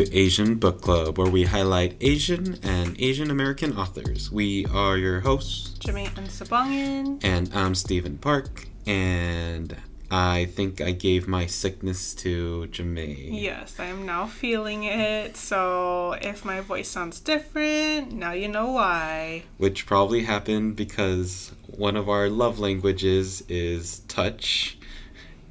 To Asian Book Club, where we highlight Asian and Asian American authors. We are your hosts, Jamae Ann Sabangan. and I'm Steven Park, and I think I gave my sickness to Jamae. Yes, I am now feeling it. So if my voice sounds different, now you know why. Which probably happened because one of our love languages is touch.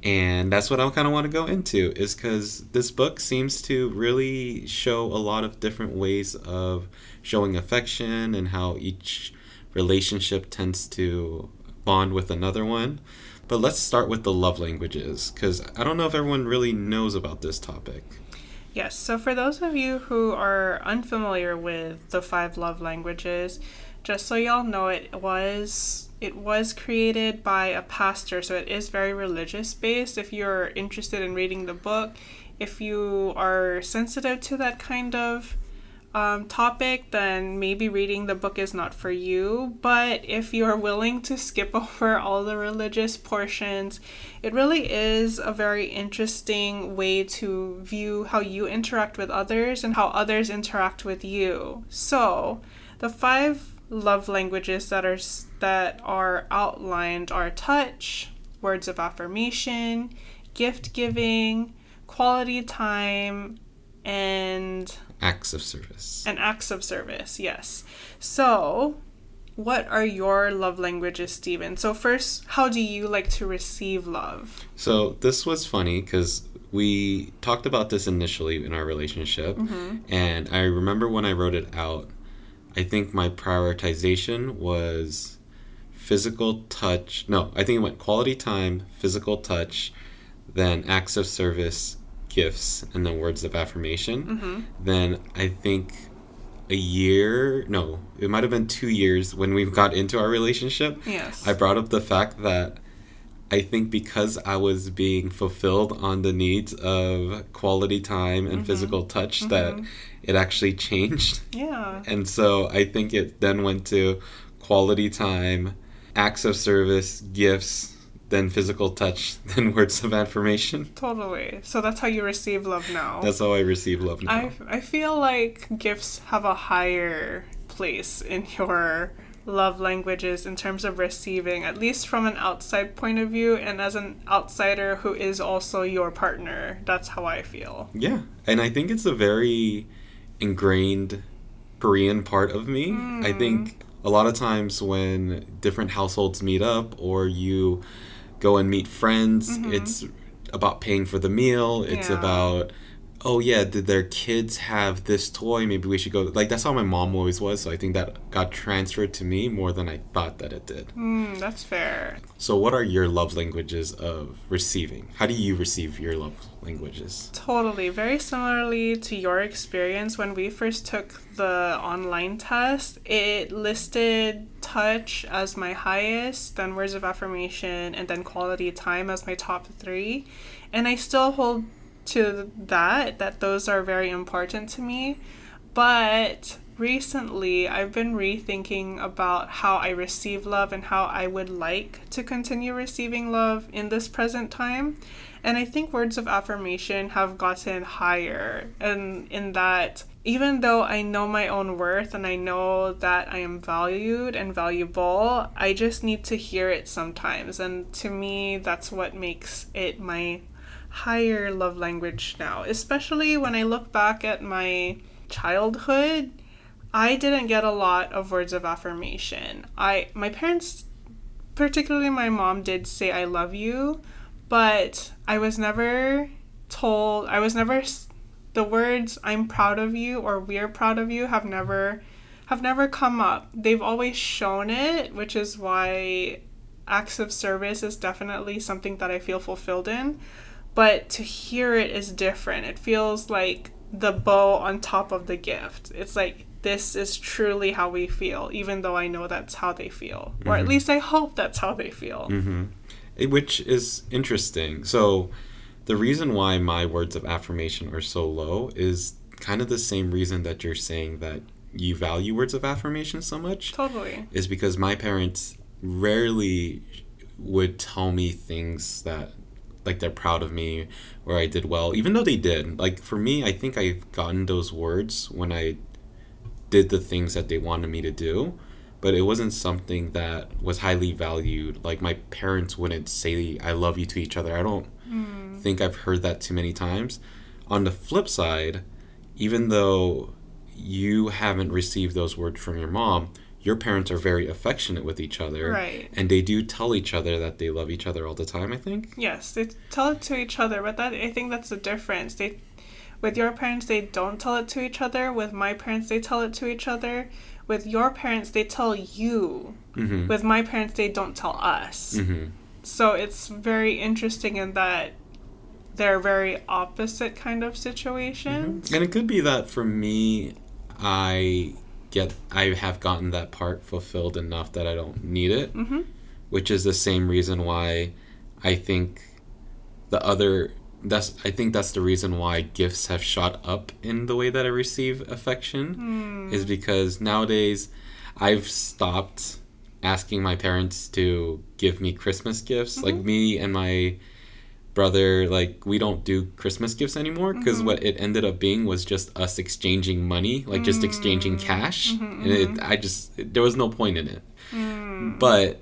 And that's what I kind of want to go into is because this book seems to really show a lot of different ways of showing affection and how each relationship tends to bond with another one. But let's start with the love languages because I don't know if everyone really knows about this topic. Yes, so for those of you who are unfamiliar with the five love languages, just so y'all know it was it was created by a pastor, so it is very religious based. If you're interested in reading the book, if you are sensitive to that kind of um, topic, then maybe reading the book is not for you. But if you're willing to skip over all the religious portions, it really is a very interesting way to view how you interact with others and how others interact with you. So, the five love languages that are that are outlined are touch, words of affirmation, gift giving, quality time, and Acts of service. and acts of service. Yes. So, what are your love languages, Steven? So first, how do you like to receive love? So this was funny because we talked about this initially in our relationship, mm-hmm. and I remember when I wrote it out. I think my prioritization was physical touch. No, I think it went quality time, physical touch, then acts of service, gifts, and then words of affirmation. Mm-hmm. Then I think a year, no, it might have been two years when we got into our relationship. Yes. I brought up the fact that I think because I was being fulfilled on the needs of quality time and mm-hmm. physical touch mm-hmm. that it actually changed. yeah. And so I think it then went to quality time, acts of service, gifts, then physical touch, then words of affirmation. Totally. So that's how you receive love now. That's how I receive love now. I I feel like gifts have a higher place in your love languages in terms of receiving, at least from an outside point of view, and as an outsider who is also your partner. That's how I feel. Yeah, and I think it's a very ingrained Korean part of me. I mm-hmm. think a lot of times when different households meet up or you go and meet friends, mm-hmm. it's about paying for the meal. It's Yeah. about oh yeah, did their kids have this toy? Maybe we should go. Like that's how my mom always was. So I think that got transferred to me more than I thought that it did. Mm, that's fair. So what are your love languages of receiving? How do you receive your love languages? Totally. Very similarly to your experience when we first took the online test, it listed touch as my highest, then words of affirmation, and then quality time as my top three. And I still hold to that, that those are very important to me. But recently, I've been rethinking about how I receive love and how I would like to continue receiving love in this present time. And I think words of affirmation have gotten higher. And in that, even though I know my own worth and I know that I am valued and valuable, I just need to hear it sometimes. And to me, that's what makes it my higher love language now, especially when I look back at my childhood. I didn't get a lot of words of affirmation. I my parents particularly my mom did say I love you, but I was never told I was never the words I'm proud of you or we're proud of you have never have never come up. They've always shown it, which is why acts of service is definitely something that I feel fulfilled in. But to hear it is different. It feels like the bow on top of the gift. It's like this is truly how we feel, even though I know that's how they feel. Or at least I hope that's how they feel. Mm-hmm. Which is interesting. So, the reason why my words of affirmation are so low is kind of the same reason that you're saying that you value words of affirmation so much. Totally. Is because my parents rarely would tell me things that like they're proud of me or I did well, even though they did. Like for me, I think I've gotten those words when I did the things that they wanted me to do, but it wasn't something that was highly valued. Like my parents wouldn't say I love you to each other. I don't Mm. think I've heard that too many times. On the flip side, even though you haven't received those words from your mom, your parents are very affectionate with each other. Right. And they do tell each other that they love each other all the time, I think. Yes, they tell it to each other, but that I think that's the difference. They with your parents they don't tell it to each other. With my parents they tell it to each other. With your parents they tell you. Mm-hmm. With my parents they don't tell us. mm-hmm. So it's very interesting in that they're very opposite kind of situations. And it could be that for me, I get I have gotten that part fulfilled enough that I don't need it, Mm-hmm. which is the same reason why I think the other that's I think that's the reason why gifts have shot up in the way that I receive affection Hmm. is because nowadays I've stopped asking my parents to give me Christmas gifts. Like me and my brother, like we don't do Christmas gifts anymore because mm-hmm. what it ended up being was just us exchanging money, like just exchanging mm-hmm. cash, and mm-hmm. it, I just there was no point in it. Mm. But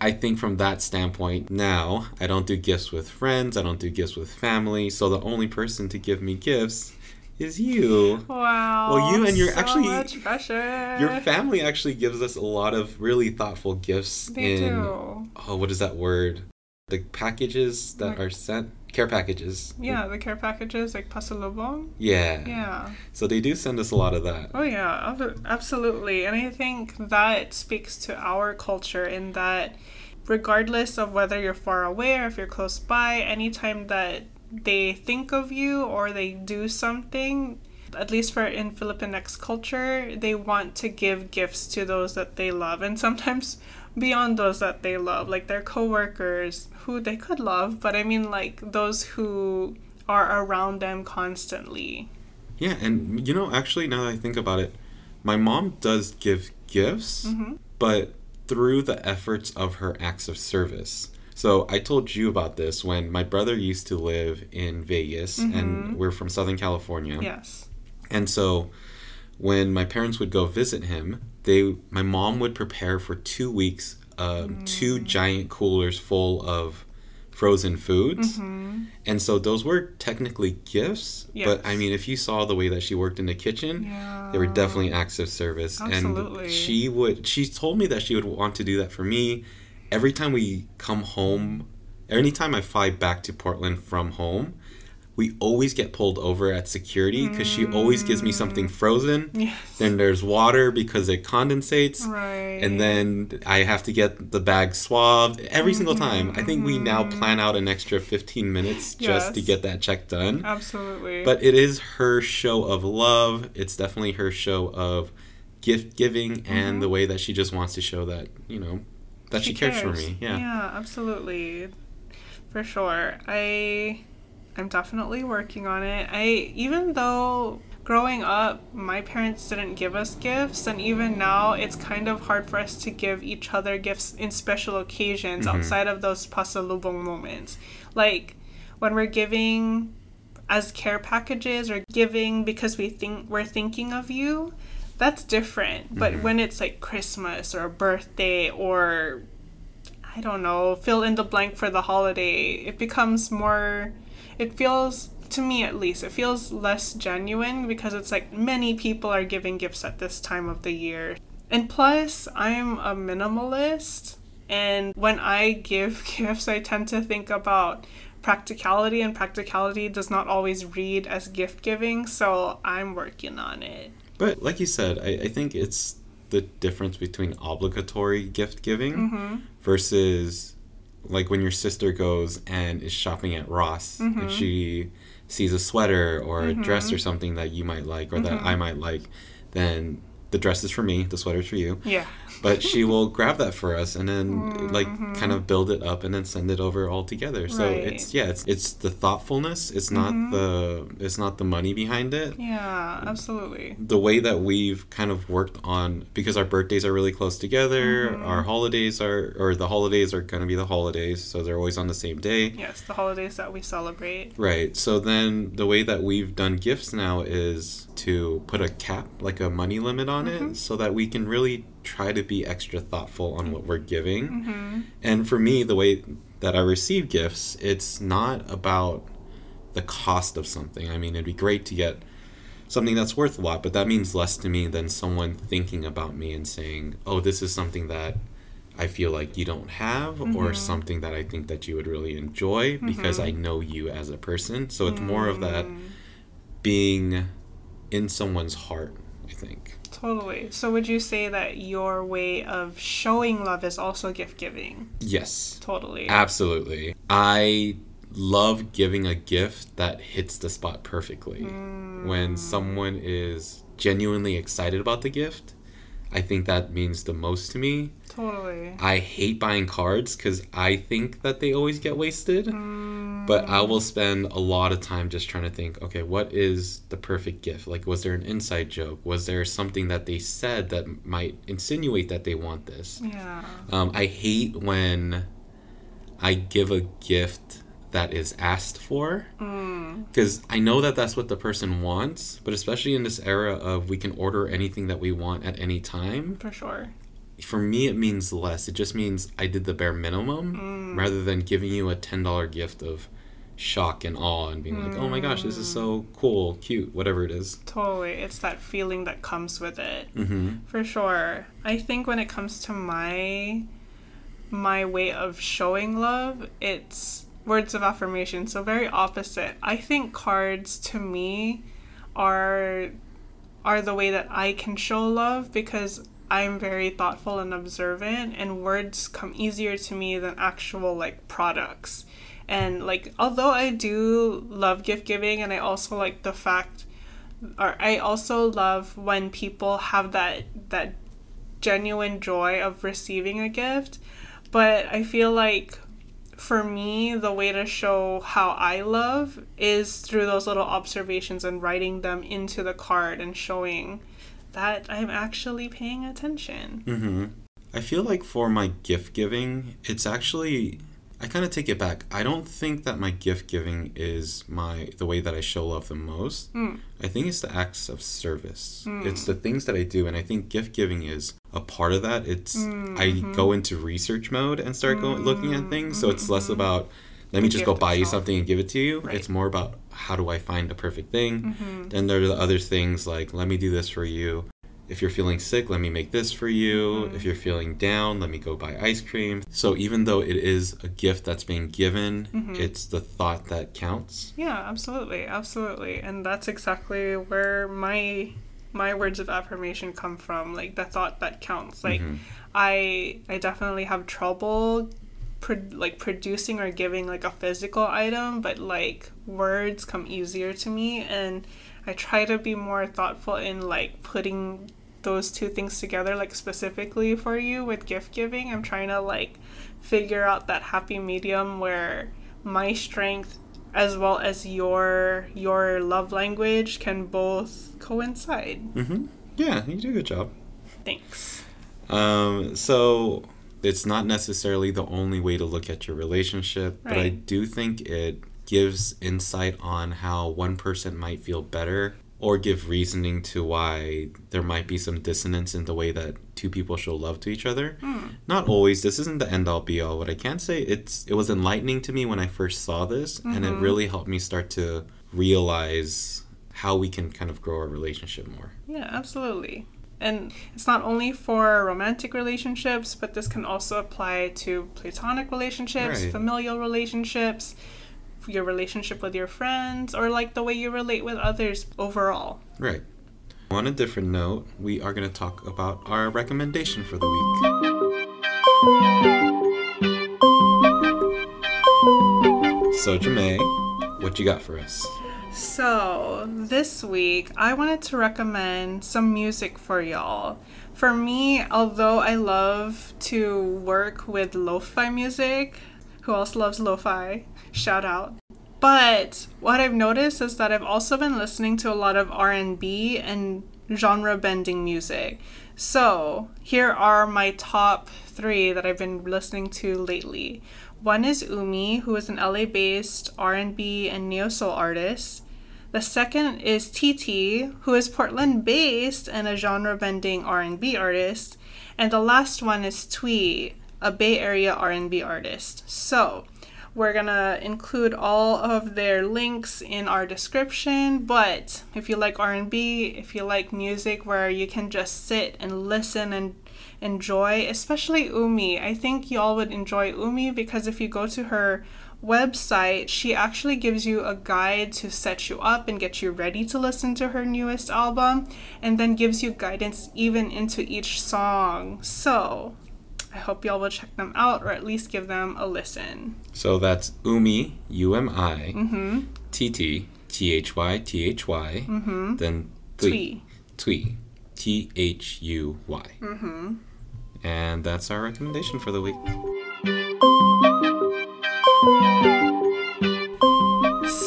I think from that standpoint, now I don't do gifts with friends, I don't do gifts with family, so the only person to give me gifts is you. Wow. Well, you and your- so actually. Your family actually gives us a lot of really thoughtful gifts They in do. oh, what is that word? The packages that Like- are sent, care packages. Yeah, the care packages like pasalubong. Yeah. Yeah. So they do send us a lot of that. Oh yeah, absolutely. And I think that speaks to our culture in that regardless of whether you're far away or if you're close by, anytime that they think of you or they do something, at least for in Filipinx culture, they want to give gifts to those that they love and sometimes beyond those that they love, like their coworkers who they could love, but I mean like those who are around them constantly. Yeah, and you know, actually, now that I think about it, my mom does give gifts, Mm-hmm. but through the efforts of her acts of service. So I told you about this when my brother used to live in Vegas, and we're from Southern California. Yes. And so when my parents would go visit him, they my mom would prepare for two weeks um, two giant coolers full of frozen foods. And so those were technically gifts, but I mean if you saw the way that she worked in the kitchen, Yeah. they were definitely acts of service. Absolutely. And she would she told me that she would want to do that for me every time we come home, anytime I fly back to Portland from home. We always get pulled over at security because she always gives me something frozen. Yes. Then there's water because it condensates. Right. And then I have to get the bag swabbed every single time. I think we now mm-hmm. plan out an extra 15 minutes just to get that check done. Absolutely. But it is her show of love. It's definitely her show of gift giving and the mm-hmm. way that she just wants to show that, you know, that she, cares. for me. Yeah. Yeah, absolutely. For sure. I I'm definitely working on it. I even though growing up my parents didn't give us gifts and even now it's kind of hard for us to give each other gifts in special occasions mm-hmm. outside of those pasalubong moments. Like when we're giving as care packages or giving because we think we're thinking of you that's different but mm-hmm. when it's like christmas or a birthday or i don't know fill in the blank for the holiday it becomes more it feels to me at least it feels less genuine because it's like many people are giving gifts at this time of the year and plus i'm a minimalist and when i give gifts i tend to think about practicality and practicality does not always read as gift giving so i'm working on it But like you said, I, I think it's the difference between obligatory gift giving Mm-hmm. versus like when your sister goes and is shopping at Ross Mm-hmm. and she sees a sweater or a dress or something that you might like or that Mm-hmm. I might like, then the dress is for me, the sweater's for you. Yeah. But she will grab that for us and then like Mm-hmm. kind of build it up and then send it over all together. So Right. it's yeah, it's it's the thoughtfulness. It's not Mm-hmm. the it's not the money behind it. Yeah, absolutely. The way that we've kind of worked on because our birthdays are really close together, Mm-hmm. our holidays are or the holidays are gonna be the holidays, so they're always on the same day. Yes, the holidays that we celebrate. Right. So then the way that we've done gifts now is to put a cap, like a money limit on Mm-hmm. it, so that we can really try to be extra thoughtful on what we're giving. Mm-hmm. And for me, the way that I receive gifts, it's not about the cost of something. I mean, it'd be great to get something that's worth a lot, but that means less to me than someone thinking about me and saying, "Oh, this is something that I feel like you don't have or mm-hmm. something that I think that you would really enjoy because mm-hmm. I know you as a person." So it's more of that mm. being in someone's heart, I think. Totally. So would you say that your way of showing love is also gift giving? Yes. Totally. Absolutely. I love giving a gift that hits the spot perfectly. Mm. When someone is genuinely excited about the gift, I think that means the most to me. Totally. I hate buying cards because I think that they always get wasted. But I will spend a lot of time just trying to think okay, what is the perfect gift? Like, was there an inside joke? Was there something that they said that might insinuate that they want this? Yeah. Um, I hate when I give a gift that is asked for Mm. because I know that that's what the person wants, but especially in this era of we can order anything that we want at any time, For sure. For me it means less. It just means I did the bare minimum rather than giving you a $10 gift of shock and awe and being like, oh my gosh, this is so cool, cute, whatever it is. Totally. It's that feeling that comes with it. Mm-hmm. For sure. I think when it comes to my my way of showing love, it's words of affirmation. So very opposite. I think cards to me are are the way that I can show love because I'm very thoughtful and observant and words come easier to me than actual like products. And like although I do love gift giving and I also like the fact or I also love when people have that that genuine joy of receiving a gift, but I feel like for me the way to show how I love is through those little observations and writing them into the card and showing that I'm actually paying attention. Mm-hmm. I feel like for my gift giving, it's actually I kind of take it back. I don't think that my gift giving is my the way that I show love the most. Mm. I think it's the acts of service. It's the things that I do, and I think gift giving is a part of that. It's I go into research mode and start going looking at things. So it's less about let me just go buy you something and give it to you. Right. It's more about how do I find a perfect thing. Mm-hmm. Then there are the other things like let me do this for you. If you're feeling sick, let me make this for you. Mm-hmm. If you're feeling down, let me go buy ice cream. So even though it is a gift that's being given, Mm-hmm. it's the thought that counts. Yeah, absolutely, absolutely. And that's exactly where my my words of affirmation come from, like the thought that counts. Like Mhm. I I definitely have trouble pro- like producing or giving like a physical item, but like words come easier to me and I try to be more thoughtful in like putting those two things together like specifically for you with gift giving. I'm trying to like figure out that happy medium where my strength as well as your your love language can both coincide. Mm-hmm. Yeah, you do a good job. Thanks. Um, so it's not necessarily the only way to look at your relationship, but I do think it gives insight on how one person might feel better or give reasoning to why there might be some dissonance in the way that two people show love to each other. Hmm. Not always. This isn't the end all be all. What I can say it's it was enlightening to me when I first saw this and it mm-hmm. really helped me start to realize how we can kind of grow our relationship more. Yeah, absolutely. And it's not only for romantic relationships, but this can also apply to platonic relationships, Right. familial relationships, your relationship with your friends, or like the way you relate with others overall. Right. On a different note, we are going to talk about our recommendation for the week. So, Jamae, what you got for us? So, this week I wanted to recommend some music for y'all. For me, although I love to work with lo fi music, who else loves lo fi? Shout out. But what I've noticed is that I've also been listening to a lot of R&B and genre bending music. So, here are my top 3 that I've been listening to lately. One is Umi, who is an LA-based R&B and neo soul artist. The second is Thythy, who is Portland-based and a genre-bending R&B artist, and the last one is thuy, a Bay Area R&B artist. So, we're gonna include all of their links in our description. But if you like R&B, if you like music where you can just sit and listen and enjoy, especially Umi, I think y'all would enjoy Umi because if you go to her website, she actually gives you a guide to set you up and get you ready to listen to her newest album, and then gives you guidance even into each song. So, I hope y'all will check them out or at least give them a listen. So that's Umi, U M I, Mm-hmm. T T, T H Y, T H Y, Mm-hmm. then thuy. thuy, T H U Y. And that's our recommendation for the week.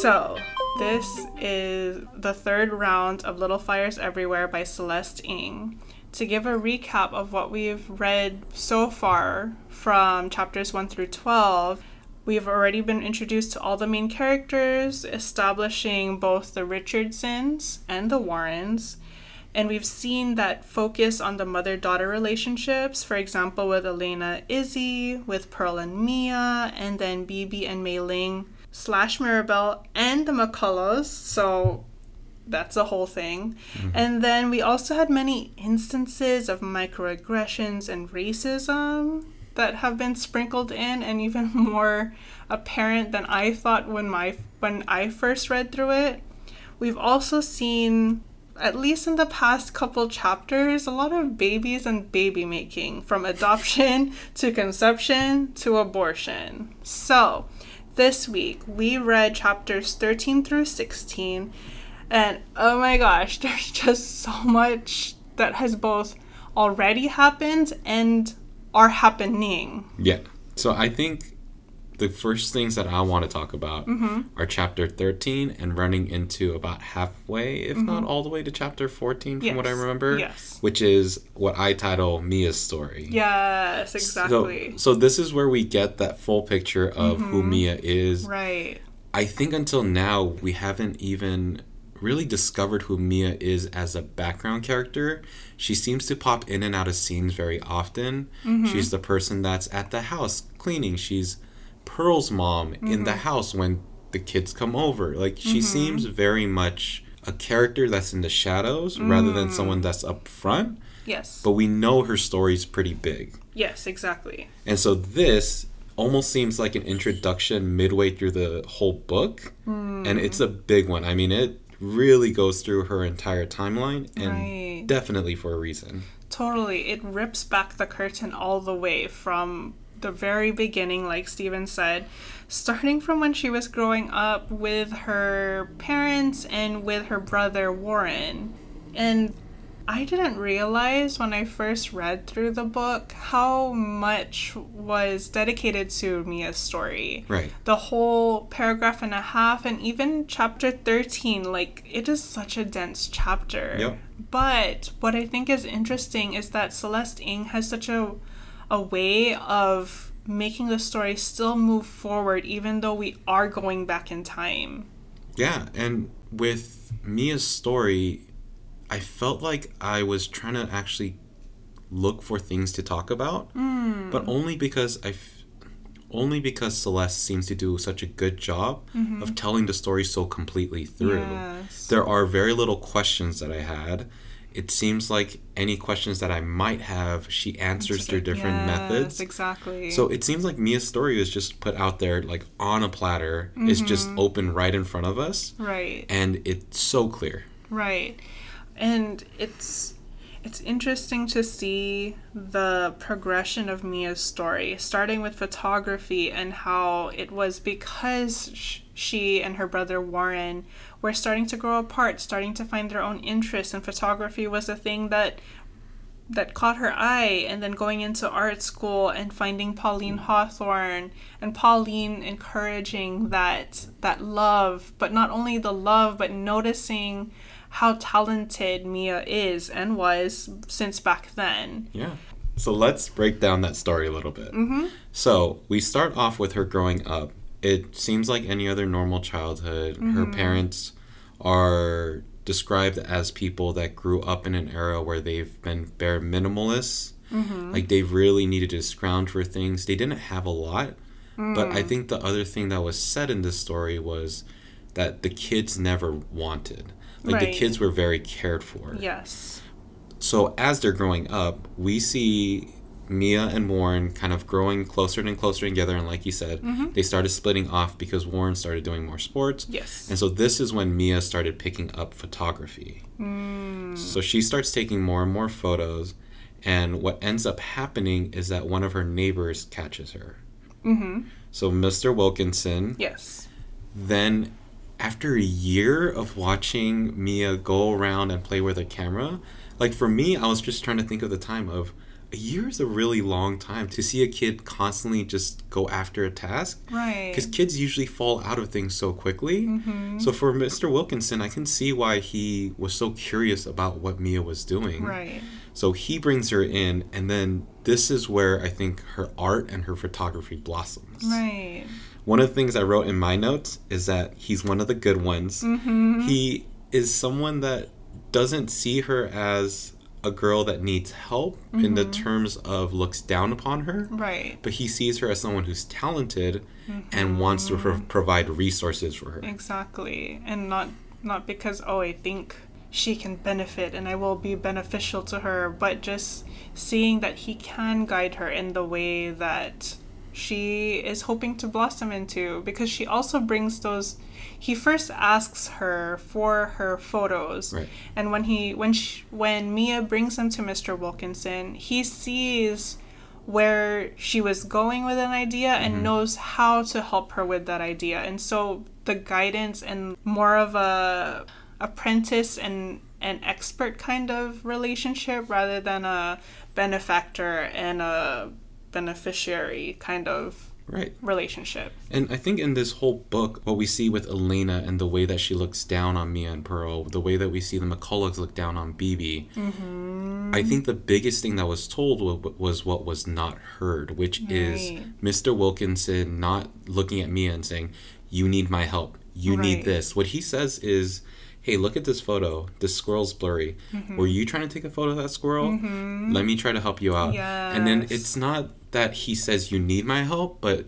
So, this is the third round of Little Fires Everywhere by Celeste Ng. To give a recap of what we've read so far from chapters 1 through 12, we've already been introduced to all the main characters, establishing both the Richardsons and the Warrens. And we've seen that focus on the mother daughter relationships, for example, with Elena Izzy, with Pearl and Mia, and then Bebe and May Ling slash Mirabelle and the McCullough. So that's a whole thing. Mm-hmm. And then we also had many instances of microaggressions and racism that have been sprinkled in and even more apparent than I thought when my when I first read through it. We've also seen at least in the past couple chapters, a lot of babies and baby making from adoption to conception to abortion. So, this week we read chapters 13 through 16, and oh my gosh, there's just so much that has both already happened and are happening. Yeah. So I think the first things that I want to talk about Mm-hmm. are chapter 13 and running into about halfway, if not all the way to chapter 14 from what I Mm-hmm. Remember, Yes. which is what I title Mia's story. Yes, exactly. So, so this is where we get that full picture of who Mm-hmm. Mia is. right. I think until now we haven't even really discovered who Mia is as a background character. She seems to pop in and out of scenes very often. Mm-hmm. She's the person that's at the house cleaning. She's Pearl's mom in Mm-hmm. the house when the kids come over. Like she seems very much a character that's in the shadows rather than Mm. someone that's up front. Yes. But we know her story's pretty big. yes, exactly. And so this almost seems like an introduction midway through the whole book. And it's a big one. I mean, it really goes through her entire timeline and Right. definitely for a reason. Totally. It rips back the curtain all the way from the very beginning, like Steven said, starting from when she was growing up with her parents and with her brother Warren. And I didn't realize when I first read through the book how much was dedicated to Mia's story Right. the whole paragraph and a half and even chapter 13 like it is such a dense chapter Yep. but what i think is interesting is that celeste ng has such a a way of making the story still move forward even though we are going back in time Yeah. And with Mia's story, I felt like I was trying to actually look for things to talk about, hmm. but only because I. F- only because Celeste seems to do such a good job mm-hmm. of telling the story so completely through. yes There are very little questions that I had. It seems like any questions that I might have, she answers through different Yes, methods. exactly So it seems like Mia's story is just put out there, like on a platter, is just Mm-hmm. open right in front of us, right and it's so clear. Right. And it's it's interesting to see the progression of Mia's story, starting with photography and how it was because sh- she and her brother Warren were starting to grow apart, starting to find their own interests, and photography was a thing that that caught her eye and then going into art school and finding Pauline Hawthorne and Pauline encouraging that that love but not only the love but noticing how talented Mia is and was since back then. Yeah. So let's break down that story a little bit. Mm-hmm. So we start off with her growing up. It seems like any other normal childhood. Mm-hmm. Her parents are described as people that grew up in an era where they've been bare minimalists. Mm-hmm. Like they really needed to scrounge for things. They didn't have a lot. Mm. But I mm. think the other thing that was said in this story was that the kids never wanted. Like right. the kids were very cared for. Yes. So as they're growing up, we see Mia and Warren kind of growing closer and closer together. And like you said, mm-hmm. they started splitting off because Warren started doing more sports. Yes. And so this is when Mia started picking up photography. Mm. So she starts taking more and more photos. And what ends up happening is that one of her neighbors catches her. Mm-hmm. So Mr. Wilkinson. Yes. Then after a year of watching Mia go around and play with a camera, like for me, I was just trying to think of the time of a year is a really long time to see a kid constantly just go after a task. Right. Because kids usually fall out of things so quickly. Mm-hmm. So for Mr. Wilkinson, I can see why he was so curious about what Mia was doing. Right. So he brings her in, and then this is where I think her art and her photography blossoms. Right. One of the things I wrote in my notes is that he's one of the good ones. Mm-hmm. He is someone that doesn't see her as a girl that needs help mm-hmm. in the mm-hmm. terms of looks down upon her. Right. But he sees her as someone who's talented mm-hmm. and wants to pro- provide resources for her. Exactly. And not not because oh I think she can benefit and I will be beneficial to her, but just seeing that he can guide her in the way that she is hoping to blossom into because she also brings those he first asks her for her photos right. and when he when she, when Mia brings them to Mr. Wilkinson he sees where she was going with an idea and mm-hmm. knows how to help her with that idea and so the guidance and more of a apprentice and an expert kind of relationship rather than a benefactor and a beneficiary kind of right relationship. And I think in this whole book, what we see with Elena and the way that she looks down on Mia and Pearl, the way that we see the McCulloughs look down on Bebe, mm-hmm. I think the biggest thing that was told was what was not heard, which right. is Mr. Wilkinson not looking at Mia and saying, "You need my help. You right. need this." What he says is hey, look at this photo. This squirrel's blurry. Mm-hmm. Were you trying to take a photo of that squirrel? Mm-hmm. Let me try to help you out. Yes. And then it's not that he says you need my help, but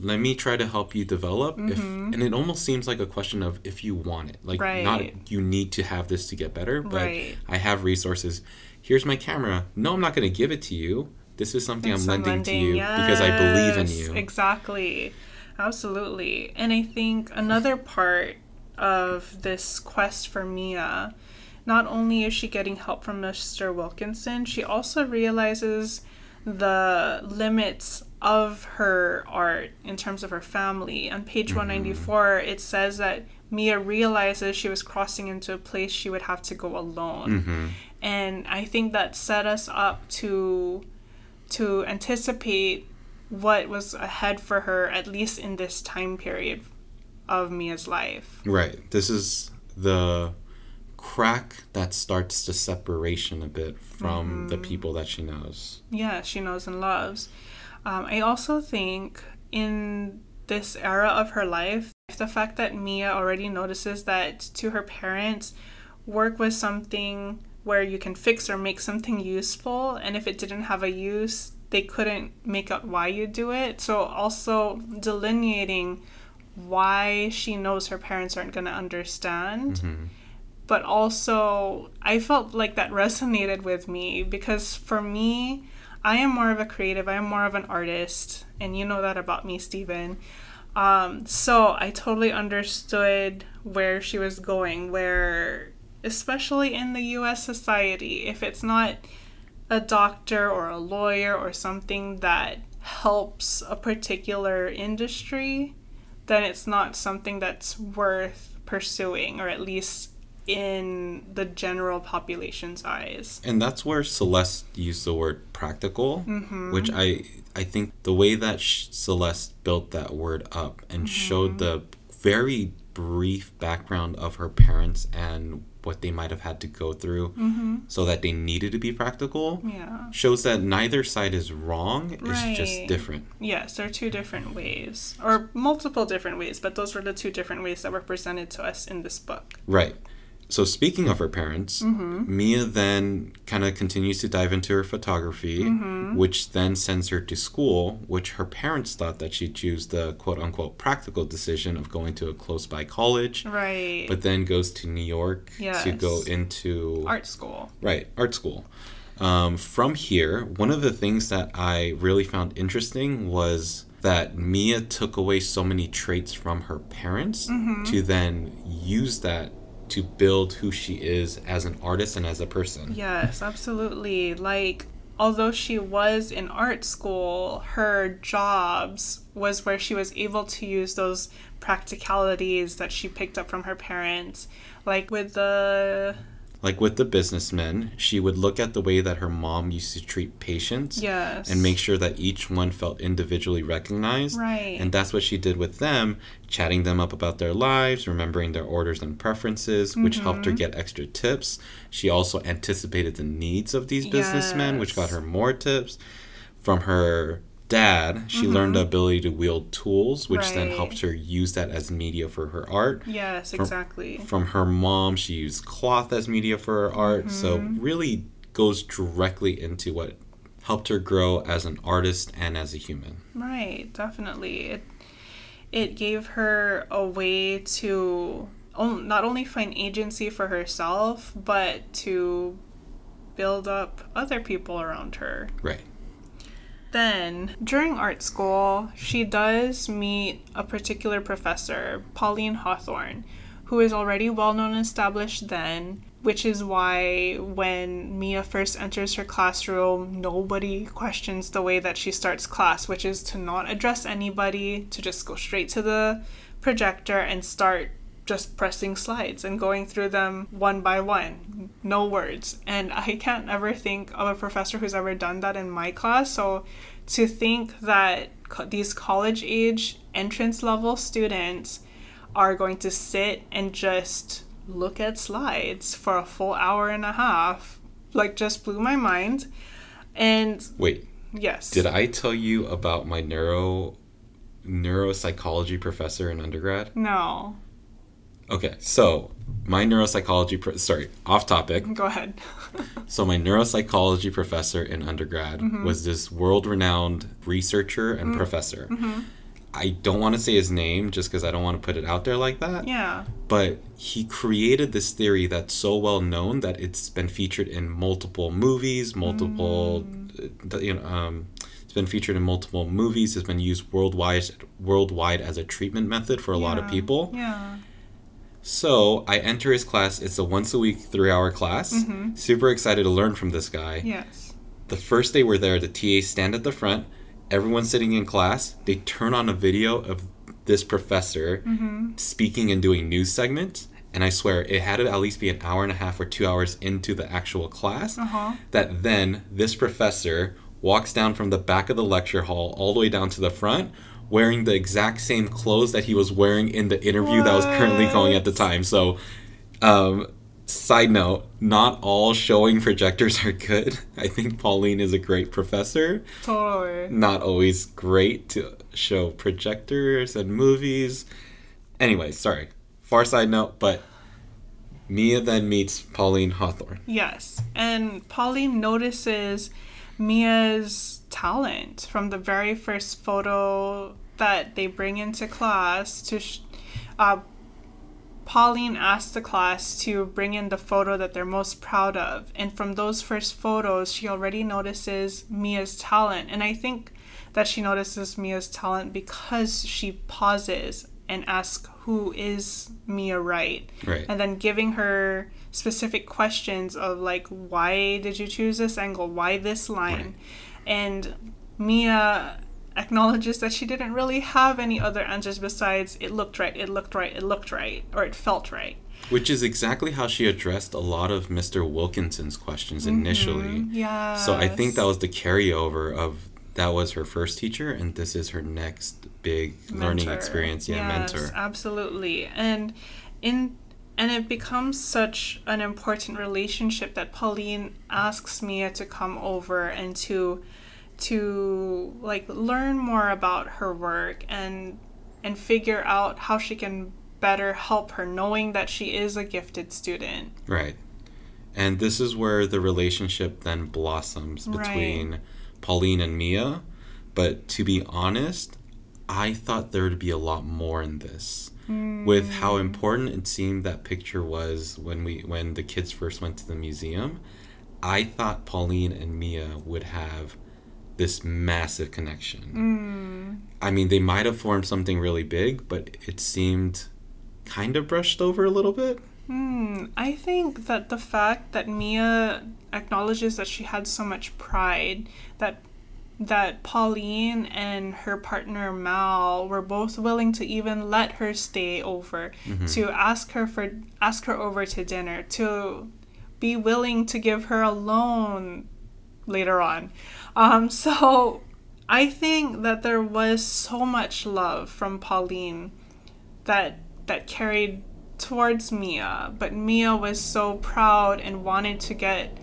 let me try to help you develop. Mm-hmm. If, and it almost seems like a question of if you want it. Like, right. not you need to have this to get better, but right. I have resources. Here's my camera. No, I'm not going to give it to you. This is something it's I'm lending, lending, to you yes. because I believe in you. Exactly. Absolutely. And I think another part of this quest for Mia, not only is she getting help from Mr. Wilkinson, she also realizes the limits of her art in terms of her family. On page mm-hmm. 194, it says that Mia realizes she was crossing into a place she would have to go alone. Mm-hmm. And I think that set us up to to anticipate what was ahead for her at least in this time period of Mia's life. Right. This is the crack that starts the separation a bit from mm-hmm. the people that she knows. Yeah, she knows and loves. Um, I also think in this era of her life, the fact that Mia already notices that to her parents, work was something where you can fix or make something useful, and if it didn't have a use, they couldn't make out why you do it. So, also delineating why she knows her parents aren't going to understand. Mm-hmm. But also, I felt like that resonated with me because for me, I am more of a creative, I am more of an artist, and you know that about me, Steven. Um, so I totally understood where she was going, where, especially in the US society, if it's not a doctor or a lawyer or something that helps a particular industry, then it's not something that's worth pursuing, or at least in the general population's eyes. And that's where Celeste used the word practical, Mm-hmm. which I I think the way that Celeste built that word up and showed the very brief background of her parents and what they might have had to go through so that they needed to be practical Yeah. shows that neither side is wrong it's just different Yes, there are two different ways, or multiple different ways, but those were the two different ways that were presented to us in this book. Right. So speaking of her parents, Mm-hmm. Mia then kind of continues to dive into her photography, Mm-hmm. which then sends her to school, which her parents thought that she'd choose the quote unquote practical decision of going to a close by college, Right. but then goes to New York to go into art school. Right, art school. Um, from here, one of the things that I really found interesting was that Mia took away so many traits from her parents Mm-hmm. to then use that to build who she is as an artist and as a person. Yes, absolutely. Like, although she was in art school, her jobs was where she was able to use those practicalities that she picked up from her parents. Like with the. Like with the businessmen, she would look at the way that her mom used to treat patients Yes. and make sure that each one felt individually recognized. Right. And that's what she did with them, chatting them up about their lives, remembering their orders and preferences, which helped Mm-hmm. her get extra tips. She also anticipated the needs of these businessmen, which got her more tips. From her dad, she learned the ability to wield tools, which then Mm-hmm. Helped her use that as media for her art. Yes, From- exactly. From her mom, she used cloth as media for her art. So Mm-hmm. really goes directly into what helped her grow as an artist and as a human. Right, definitely. It it gave her a way to not only find agency for herself, but to build up other people around her. Right. Then, during art school, she does meet a particular professor, Pauline Hawthorne, who is already well known and established then, which is why when Mia first enters her classroom, nobody questions the way that she starts class, which is to not address anybody, to just go straight to the projector and start just pressing slides and going through them one by one. No words. And I can't ever think of a professor who's ever done that in my class. So to think that co- these college age entrance level students are going to sit and just look at slides for a full hour and a half like just blew my mind. And Wait, yes. did I tell you about my neuro neuropsychology professor in undergrad? No. Okay, so my neuropsychology pro- sorry, off topic. Go ahead. So my neuropsychology professor in undergrad Mm-hmm. was this world-renowned researcher and professor. Mm-hmm. I don't want to say his name just because I don't want to put it out there like that. yeah. But he created this theory that's so well known that it's been featured in multiple movies, multiple, Mm. uh, you know, um, it's been featured in multiple movies. It's been used worldwide, worldwide as a treatment method for a lot of people. Yeah. So I enter his class. It's a once a week, three hour class. Mm-hmm. Super excited to learn from this guy. Yes. The first day we're there, the TAs stand at the front. Everyone's sitting in class. They turn on a video of this professor Mm-hmm. speaking and doing news segments. And I swear, it had to at least be an hour and a half or two hours into the actual class. Uh-huh. That then this professor walks down from the back of the lecture hall all the way down to the front wearing the exact same clothes that he was wearing in the interview that was currently going at the time. So, um, side note, not all showing projectors are good. I think Pauline is a great professor. Totally. Not always great to show projectors and movies. Anyway, sorry. Far side note, but Mia then meets Pauline Hawthorne. Yes. And Pauline notices Mia's talent from the very first photo that they bring into class to sh- uh, Pauline asked the class to bring in the photo that they're most proud of. And from those first photos, she already notices Mia's talent. And I think that she notices Mia's talent because she pauses and asks, Who is Mia Wright? Right. And then giving her specific questions of, like, why did you choose this angle? Why this line? Right. And Mia acknowledges that she didn't really have any other answers besides it looked right, it looked right, it looked right, or it felt right. Which is exactly how she addressed a lot of Mr. Wilkinson's questions mm-hmm. initially. Yeah. So I think that was the carryover of that was her first teacher, and this is her next big learning experience. Yeah, yes, mentor. Absolutely. And in and it becomes such an important relationship that Pauline asks Mia to come over and to to like learn more about her work and and figure out how she can better help her knowing that she is a gifted student. Right. And this is where the relationship then blossoms Right. between Pauline and Mia. But to be honest, I thought there would be a lot more in this. Hmm. With how important it seemed that picture was when we when the kids first went to the museum, I thought Pauline and Mia would have this massive connection. I mean, they might have formed something really big, but it seemed kind of brushed over a little bit. Hmm, I think that the fact that Mia acknowledges that she had so much pride that that Pauline and her partner Mal were both willing to even let her stay over to ask her for ask her over to dinner to be willing to give her a loan later on. Um, so I think that there was so much love from Pauline that that carried towards Mia, but Mia was so proud and wanted to get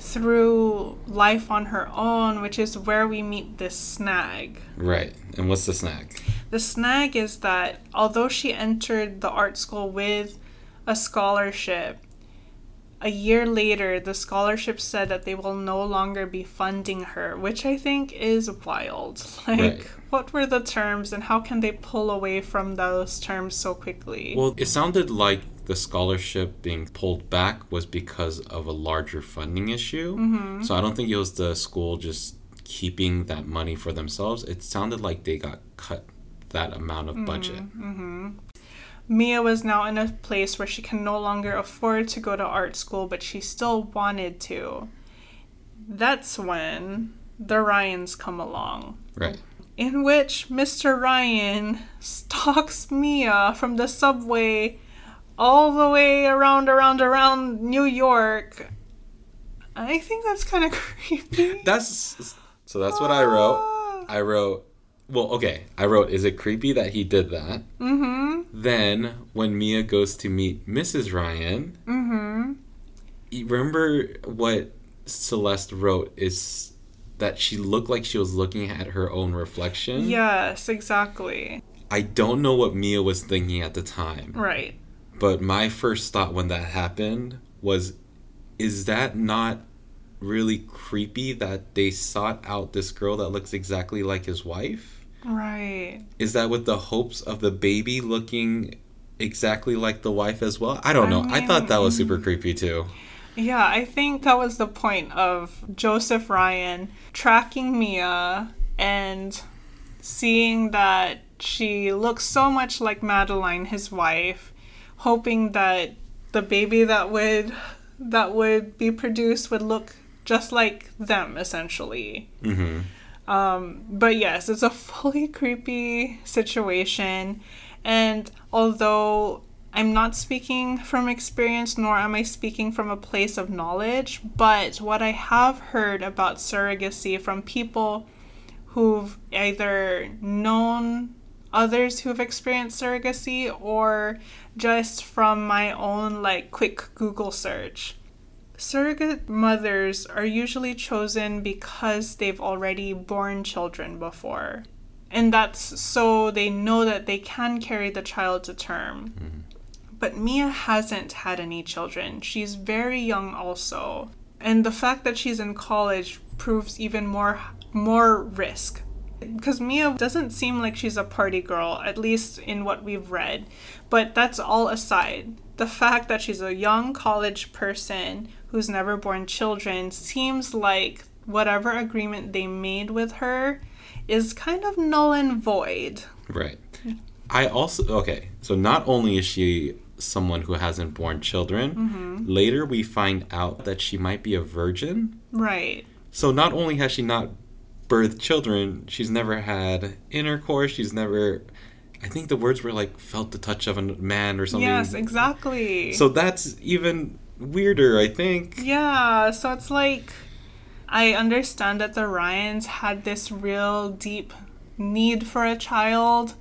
through life on her own, which is where we meet this snag. Right. And what's the snag? The snag is that although she entered the art school with a scholarship, a year later the scholarship said that they will no longer be funding her, which I think is wild. Like, Right. what were the terms and how can they pull away from those terms so quickly? Well, it sounded like the scholarship being pulled back was because of a larger funding issue. Mm-hmm. So I don't think it was the school just keeping that money for themselves. It sounded like they got cut that amount of budget. Mm-hmm. Mia was now in a place where she can no longer afford to go to art school, but she still wanted to. That's when the Ryans come along, Right. in which Mr. Ryan stalks Mia from the subway all the way around, around, around New York. I think that's kind of creepy. That's so that's what I wrote. Ah. I wrote well, okay. I wrote is it creepy that he did that? Mm-hmm. Then when Mia goes to meet Mrs. Ryan, Mm-hmm. you remember what Celeste wrote is that she looked like she was looking at her own reflection. Yes, exactly. I don't know what Mia was thinking at the time, Right. but my first thought when that happened was is that not really creepy that they sought out this girl that looks exactly like his wife? Right. Is that with the hopes of the baby looking exactly like the wife as well? I don't I know. I thought that was super creepy too. Yeah, I think that was the point of Joseph Ryan tracking Mia and seeing that she looks so much like Madeline, his wife, hoping that the baby that would that would be produced would look just like them essentially. hmm Um, but yes, it's a fully creepy situation. And although I'm not speaking from experience, nor am I speaking from a place of knowledge, but what I have heard about surrogacy from people who've either known others who've experienced surrogacy or just from my own like quick Google search. Surrogate mothers are usually chosen because they've already born children before. And that's so they know that they can carry the child to term. Mm-hmm. But Mia hasn't had any children. She's very young also. And the fact that she's in college proves even more more risk. Because Mia doesn't seem like she's a party girl, at least in what we've read. But that's all aside. The fact that she's a young college person who's never born children seems like whatever agreement they made with her is kind of null and void. Right. I also okay. So not only is she someone who hasn't born children, Mm-hmm. later we find out that she might be a virgin. Right. So not only has she not birthed children, she's never had intercourse. She's never, I think the words were like, felt the touch of a man or something. Yes, exactly. So that's even weirder, I think. Yeah, so it's like I understand that the Ryans had this real deep need for a child.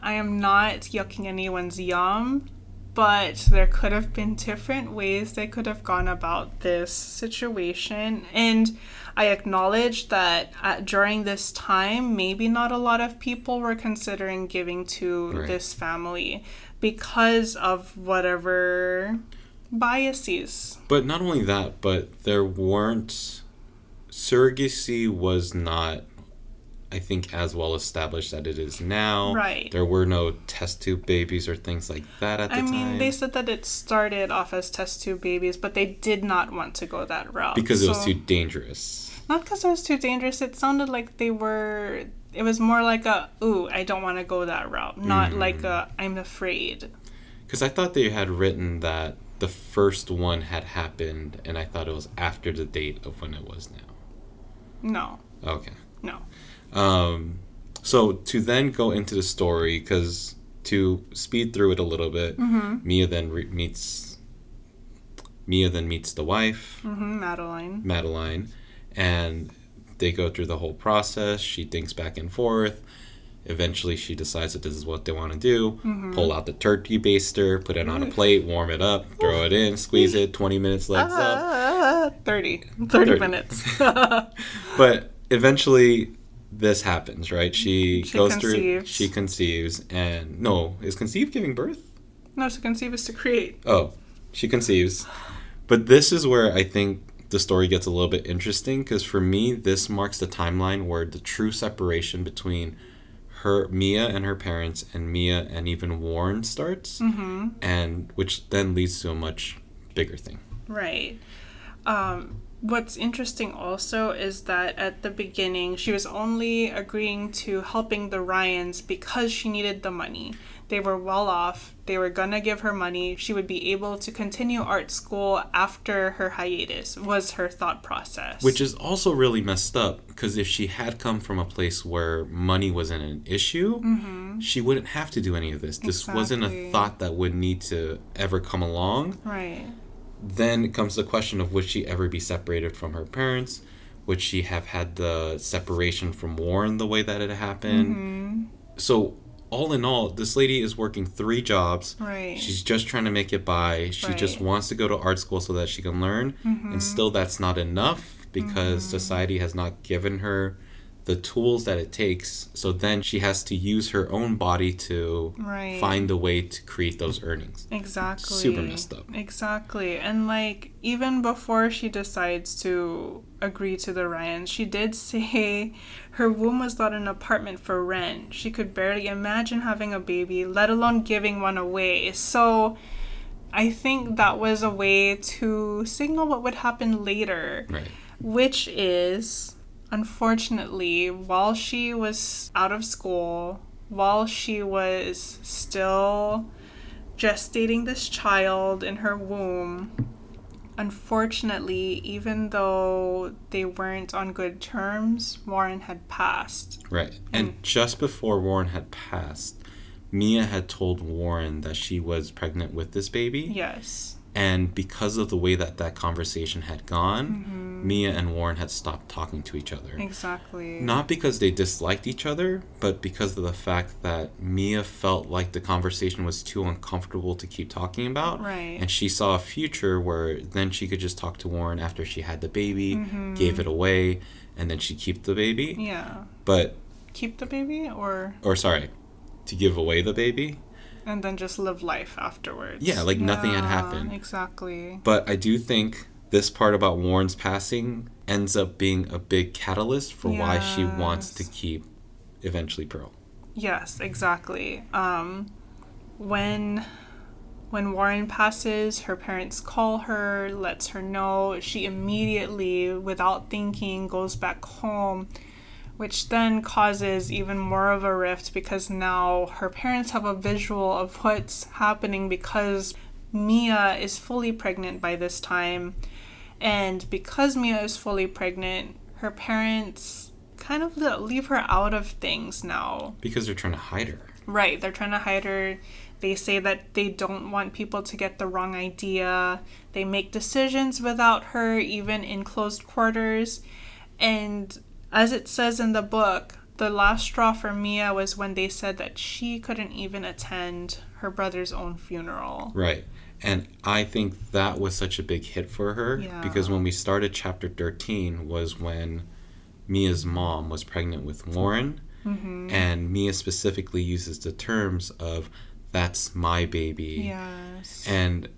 I am not yucking anyone's yum, but there could have been different ways they could have gone about this situation. And I acknowledge that at, during this time, maybe not a lot of people were considering giving to Right. this family because of whatever biases. But not only that, but there weren't surrogacy was not I think as well established that it is now. Right. There were no test tube babies or things like that at the I time. I mean, they said that it started off as test tube babies, but they did not want to go that route. because it was too dangerous. Not because it was too dangerous. It sounded like they were. It was more like a, ooh, I don't want to go that route. Not Mm. like a, I'm afraid. Because I thought they had written that the first one had happened, and I thought it was after the date of when it was now. No, Okay. no. Um, so to then go into the story, because to speed through it a little bit, Mia then re- meets Mia then meets the wife, hmm Madeline. Madeline, and they go through the whole process. She thinks back and forth. Eventually, she decides that this is what they want to do. Pull out the turkey baster, put it on a plate, warm it up, throw it in, squeeze it. Twenty minutes legs up. Ah, 30. 30, 30. minutes. But eventually, this happens, right? She, She goes through. She conceives, and no, is conceive giving birth? no, to conceive is to create. Oh, she conceives. But this is where I think the story gets a little bit interesting because for me, this marks the timeline where the true separation between her, Mia, and her parents, and Mia and even Warren starts, hmm and which then leads to a much bigger thing. Right. Um, what's interesting also is that at the beginning, she was only agreeing to helping the Ryans because she needed the money. They were well off. They were gonna give her money. She would be able to continue art school after her hiatus, was her thought process. Which is also really messed up because if she had come from a place where money wasn't an issue, mm-hmm. she wouldn't have to do any of this. This wasn't a thought that would need to ever come along. right. Then comes the question of would she ever be separated from her parents? Would she have had the separation from Warren the way that it happened? Mm-hmm. So, all in all, this lady is working three jobs. Right. She's just trying to make it by. She just Right. Mm-hmm. wants to go to art school so that she can learn. And still, that's not enough because society has not given her the tools that it takes. So then she has to use her own body to Right. find a way to create those earnings. Exactly. Super messed up. Exactly. And like even before she decides to agree to the Ryans, she did say her womb was not an apartment for rent. She could barely imagine having a baby, let alone giving one away. So I think that was a way to signal what would happen later Right. which is unfortunately while she was out of school while she was still gestating this child in her womb unfortunately even though they weren't on good terms warren had passed Right. And just before Warren had passed, Mia had told Warren that she was pregnant with this baby. yes And because of the way that that conversation had gone, Mm-hmm. Mia and Warren had stopped talking to each other. exactly Not because they disliked each other, but because of the fact that Mia felt like the conversation was too uncomfortable to keep talking about. Right. And she saw a future where then she could just talk to Warren after she had the baby, Mm-hmm. gave it away, and then she'd keep the baby. yeah But, keep the baby or or sorry, to give away the baby. And then just live life afterwards Yeah, like nothing had happened. exactly But I do think this part about Warren's passing ends up being a big catalyst for why she wants to keep eventually Pearl. Yes, exactly. Um, when when Warren passes, her parents call her, lets her know. She immediately, without thinking, goes back home, which then causes even more of a rift because now her parents have a visual of what's happening because Mia is fully pregnant by this time. And because Mia is fully pregnant, her parents kind of leave her out of things now. Because they're trying to hide her. Right, they're trying to hide her. They say that they don't want people to get the wrong idea. They make decisions without her, even in closed quarters. And as it says in the book, the last straw for Mia was when they said that she couldn't even attend her brother's own funeral. Right. And I think that was such a big hit for her Yeah. because when we started chapter 13 was when Mia's mom was pregnant with Warren. Mm-hmm. And Mia specifically uses the terms of, that's my baby. Yes. And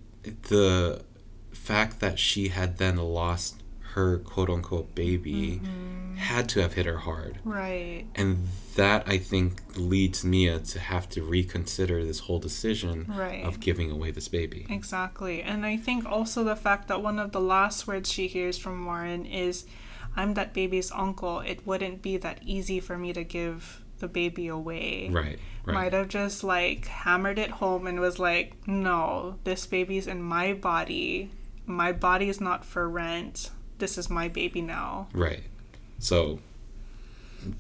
the fact that she had then lost her quote unquote baby Mm-hmm. Had to have hit her hard. right. And that I think leads Mia to have to reconsider this whole decision Right. of giving away this baby. Exactly. And I think also the fact that one of the last words she hears from Warren is, I'm that baby's uncle. It wouldn't be that easy for me to give the baby away. Right, right. Might have just like hammered it home and was like, no, this baby's in my body. My body is not for rent. This is my baby now. Right. So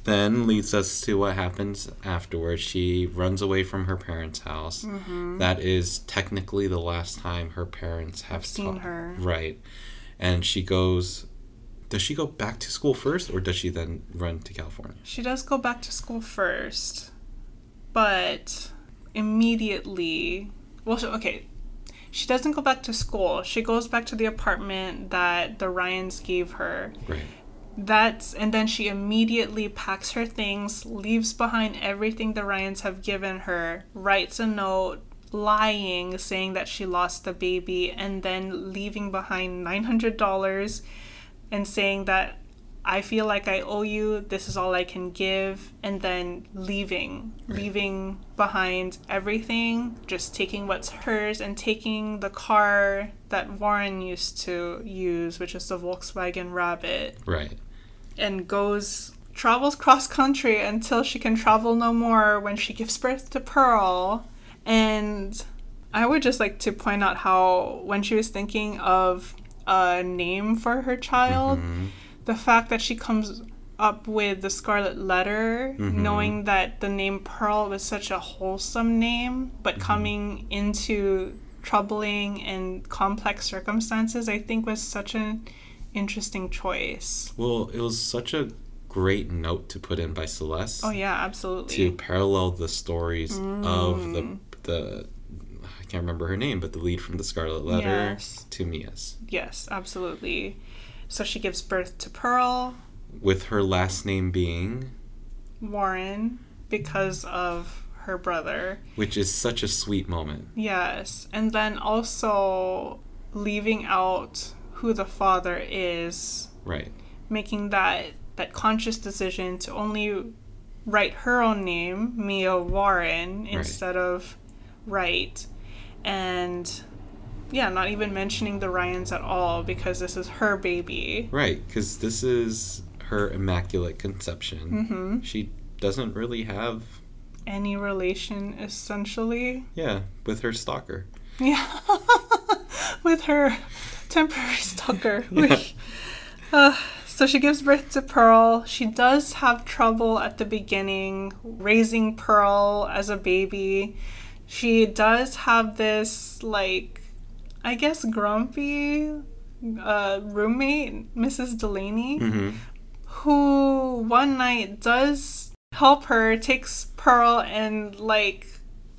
then leads us to what happens afterwards. She runs away from her parents' house. Mm-hmm. That is technically the last time her parents have seen ta- her. Right. And she goes. Does she go back to school first, or does she then run to California? She does go back to school first, but immediately, well, okay, she doesn't go back to school. She goes back to the apartment that the Ryans gave her. Right. That's and then she immediately packs her things, leaves behind everything the Ryans have given her, writes a note lying saying that she lost the baby and then leaving behind $900 and saying that I feel like I owe you, this is all I can give and then leaving, Right. leaving behind everything, just taking what's hers and taking the car that Warren used to use, which is the Volkswagen Rabbit Right. And goes travels cross country until she can travel no more when she gives birth to Pearl. And I would just like to point out how when she was thinking of a name for her child, Mhm. the fact that she comes up with the Scarlet Letter, Mhm. knowing that the name Pearl was such a wholesome name, but coming into troubling and complex circumstances, I think was such an interesting choice. Well, it was such a great note to put in by Celeste. Oh yeah, absolutely. to parallel the stories of the Mm. the I can't remember her name, but the lead from the Scarlet Letter Yes. to Mia's Yes, absolutely. So she gives birth to Pearl with her last name being, Warren because of her brother. which is such a sweet moment. Yes, and then also leaving out who the father is, Right. making that that conscious decision to only write her own name, Mia Warren, instead of Wright. And yeah, not even mentioning the Ryans at all because this is her baby. Right, because this is her immaculate conception. hmm She doesn't really have, Any relation essentially. yeah, with her stalker. Yeah. With her temporary stalker. Yeah. Uh, so she gives birth to Pearl. She does have trouble at the beginning raising Pearl as a baby. She does have this, like, I guess, grumpy uh, roommate, Mrs. Delaney, hmm who one night does help her, takes Pearl, and, like,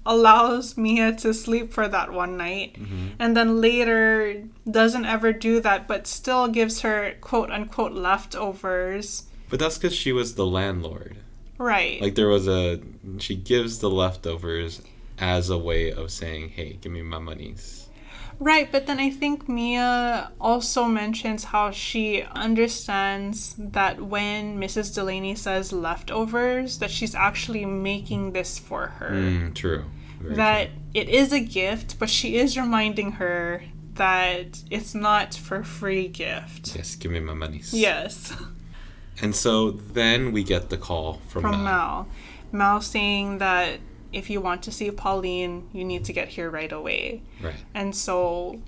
allows Mia to sleep for that one night hmm and then later doesn't ever do that but still gives her quote unquote leftovers But that's because she was the landlord. right Like there was a, she gives the leftovers as a way of saying, "Hey, give me my monies." right but then i think mia also mentions how she understands that when mrs delaney says leftovers that she's actually making this for her Mm, true. Very that it is a gift but she is reminding her that it's not for free gift Yes, give me my monies. yes And so then we get the call from, from Mal. Mal. Mal saying that if you want to see Pauline, you need to get here right away. Right. And so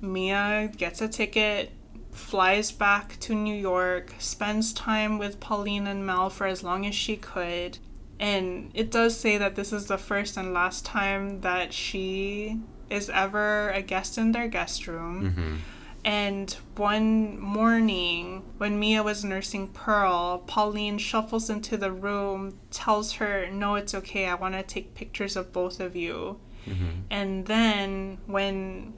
Mia gets a ticket flies back to New York, spends time with Pauline and Mel for as long as she could. And it does say that this is the first and last time that she is ever a guest in their guest room. Mm-hmm. And one morning, when Mia was nursing Pearl, Pauline shuffles into the room, tells her, No, it's okay, I want to take pictures of both of you. Mm-hmm. And then, when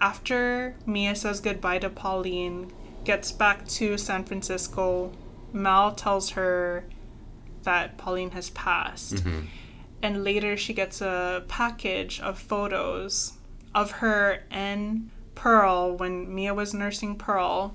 after Mia says goodbye to Pauline, gets back to San Francisco, Mal tells her that Pauline has passed. Mm-hmm. And later, she gets a package of photos of her and Pearl when Mia was nursing Pearl.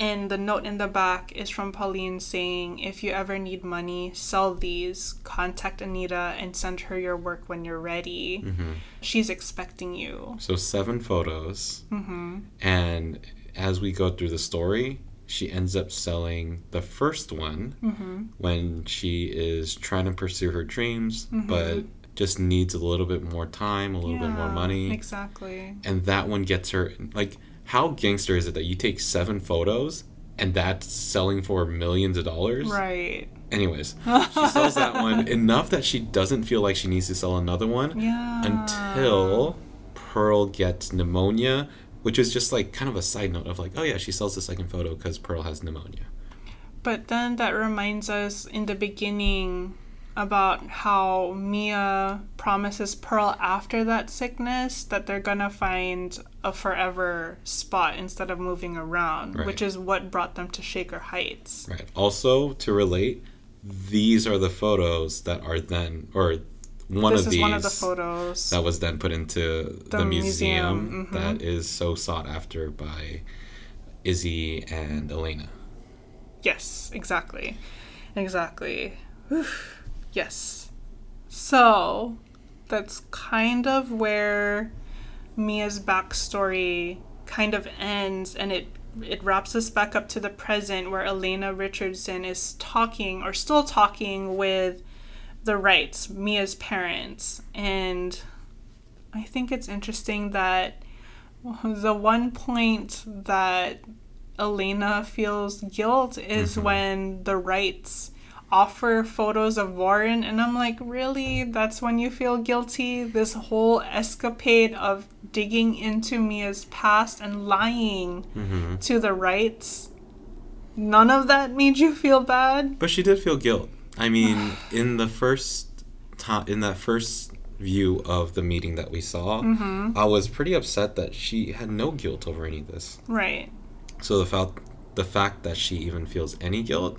And the note in the back is from Pauline saying, If you ever need money, sell these, contact Anita, and send her your work when you're ready. Mm-hmm. She's expecting you. So seven photos, Mm-hmm. and as we go through the story, she ends up selling the first one Mm-hmm. when she is trying to pursue her dreams, Mhm. but just needs a little bit more time, a little bit more money. Exactly. and that one gets her like how gangster is it that you take seven photos and that's selling for millions of dollars Right. anyways she sells that one enough that she doesn't feel like she needs to sell another one Yeah. until pearl gets pneumonia which is just like kind of a side note of like oh yeah she sells the second photo because pearl has pneumonia But then that reminds us in the beginning about how Mia promises Pearl after that sickness that they're gonna find a forever spot instead of moving around, Right. which is what brought them to Shaker Heights. right also to relate these are the photos that are then or one this of is these one of the photos. that was then put into the, The museum, museum, mhm. that is so sought after by Izzy and Elena. Yes, exactly. Exactly. Whew. Yes. So, that's kind of where Mia's backstory kind of ends and it it wraps us back up to the present where Elena Richardson is talking or still talking with the Wrights, Mia's parents. And I think it's interesting that the one point that Elena feels guilt is Mhm. when the Wrights offer photos of Warren, and I'm like, really? That's when you feel guilty? This whole escapade of digging into Mia's past and lying Mm-hmm. to the Wrights. None of that made you feel bad? But she did feel guilt. I mean, in the first time, in that first view of the meeting that we saw, Mm-hmm. I was pretty upset that she had no guilt over any of this. Right. So the fact, the fact that she even feels any guilt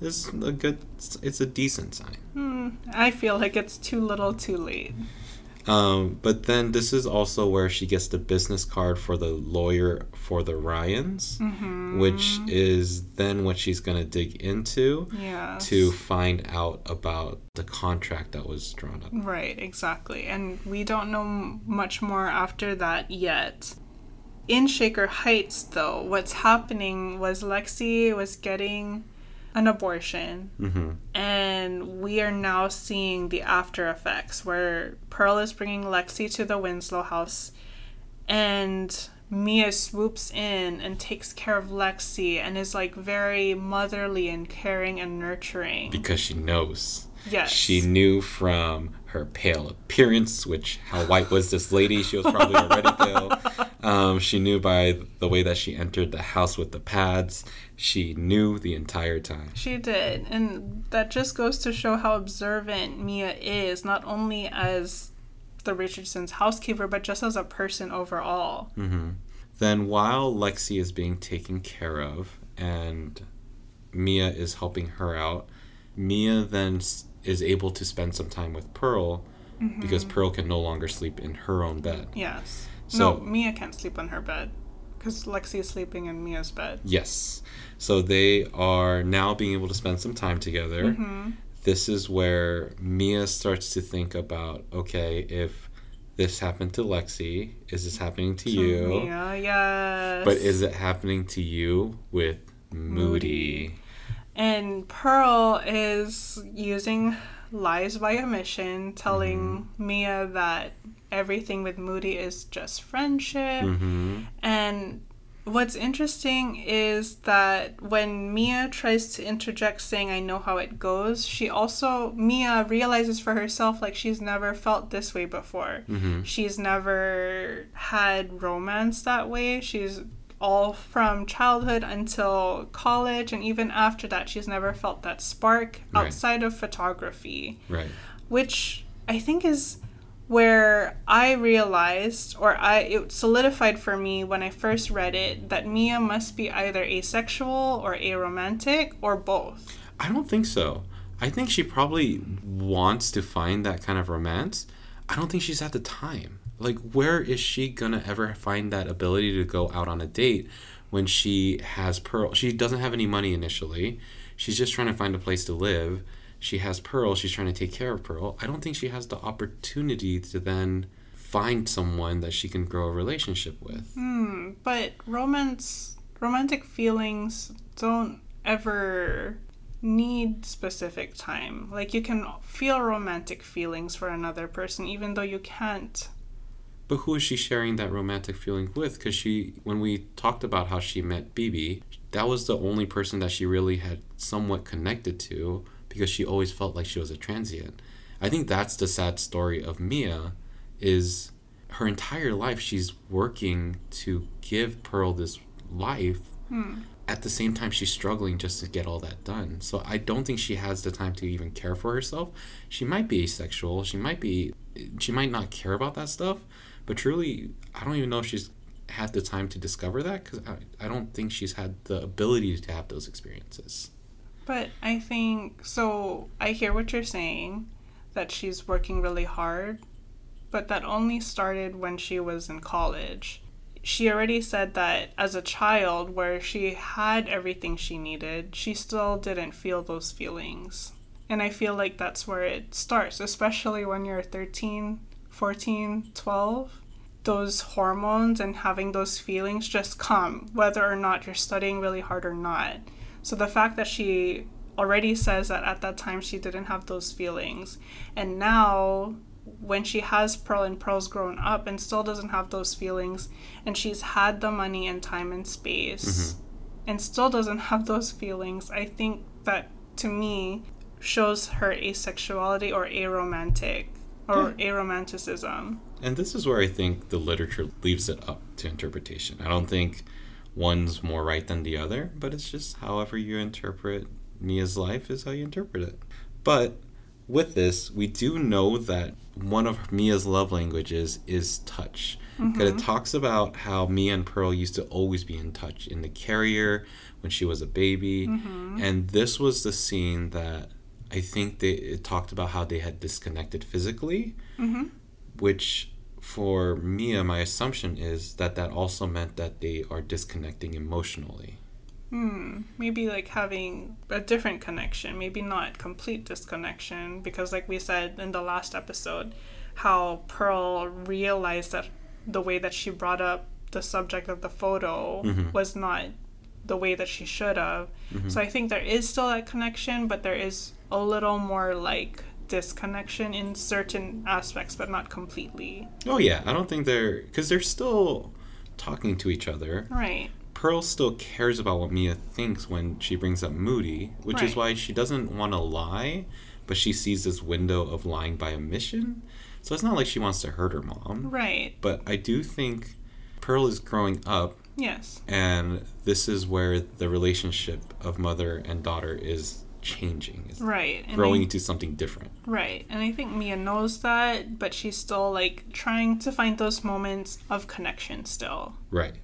is a good. It's a decent sign. Hmm. I feel like it's too little too late. Um, but then this is also where she gets the business card for the lawyer for the Ryans, Mm-hmm. which is then what she's going to dig into yeah. to find out about the contract that was drawn up. Right, exactly. And we don't know m- much more after that yet. In Shaker Heights, though, what's happening was Lexie was getting an abortion, hmm and we are now seeing the after effects where Pearl is bringing Lexie to the Winslow house, and Mia swoops in and takes care of Lexie and is like very motherly and caring and nurturing. Because she knows. yes. She knew from her pale appearance, which how white was this lady? She was probably already pale. Um, she knew by the way that she entered the house with the pads. She knew the entire time. She did, and that just goes to show how observant Mia is, not only as the Richardsons' housekeeper, but just as a person overall. hmm Then, while Lexie is being taken care of and Mia is helping her out, Mia then s- is able to spend some time with Pearl because Pearl can no longer sleep in her own bed. Yes. So- no, Mia can't sleep on her bed because Lexie is sleeping in Mia's bed. Yes. So they are now being able to spend some time together. hmm This is where Mia starts to think about okay, if this happened to Lexie, is this happening to you? Mia, yes. But is it happening to you with Moody? And Pearl is using lies by omission, telling Mm-hmm. Mia that everything with Moody is just friendship. Mm-hmm. And what's interesting is that when Mia tries to interject saying, I know how it goes, she also, Mia realizes for herself like she's never felt this way before. Mm-hmm. She's never had romance that way. She's all from childhood until college, and even after that, she's never felt that spark Right. outside of photography Right. which I think is where I realized or I it solidified for me when I first read it that Mia must be either asexual or aromantic or both. I don't think so. I think she probably wants to find that kind of romance. I don't think she's had the time. Like, where is she gonna ever find that ability to go out on a date when she has Pearl? She doesn't have any money initially. She's just trying to find a place to live. She has Pearl. She's trying to take care of Pearl. I don't think she has the opportunity to then find someone that she can grow a relationship with. Hmm, but romance romantic feelings don't ever need specific time. Like you can feel romantic feelings for another person even though you can't But who is she sharing that romantic feeling with? Because she, when we talked about how she met Bebe, that was the only person that she really had somewhat connected to because she always felt like she was a transient. I think that's the sad story of Mia is her entire life she's working to give Pearl this life. Hmm. At the same time, she's struggling just to get all that done. So I don't think she has the time to even care for herself. She might be asexual. She might be. She might not care about that stuff. But truly, I don't even know if she's had the time to discover that because I, I don't think she's had the ability to have those experiences. But I think so. I hear what you're saying that she's working really hard, but that only started when she was in college. She already said that as a child, where she had everything she needed, she still didn't feel those feelings. And I feel like that's where it starts, especially when you're 13, 14, 12. Those hormones and having those feelings just come, whether or not you're studying really hard or not. So the fact that she already says that at that time she didn't have those feelings, and now when she has Pearl and Pearl's grown up and still doesn't have those feelings, and she's had the money and time and space, mm-hmm. and still doesn't have those feelings, I think that to me shows her asexuality or aromantic or aromanticism. And this is where I think the literature leaves it up to interpretation. I don't think one's more right than the other, but it's just however you interpret Mia's life is how you interpret it. But with this, we do know that one of Mia's love languages is touch. Mm-hmm. Because it talks about how Mia and Pearl used to always be in touch in the carrier when she was a baby. Mm-hmm. And this was the scene that I think they it talked about how they had disconnected physically, mm-hmm. which for Mia, my assumption is that that also meant that they are disconnecting emotionally. Hmm, maybe like having a different connection, maybe not complete disconnection, because like we said in the last episode, how Pearl realized that the way that she brought up the subject of the photo Mhm. was not the way that she should have. So I think there is still that connection, but there is a little more like disconnection in certain aspects, but not completely. Oh yeah, I don't think they're because they're still talking to each other. Right. Pearl still cares about what Mia thinks when she brings up Moody, which is why she doesn't want to lie, but she sees this window of lying by omission. So it's not like she wants to hurt her mom. Right. But I do think Pearl is growing up, Yes. and this is where the relationship of mother and daughter is changing, is Right. Growing I- into something different. Right. And I think Mia knows that, but she's still like trying to find those moments of connection still. Right.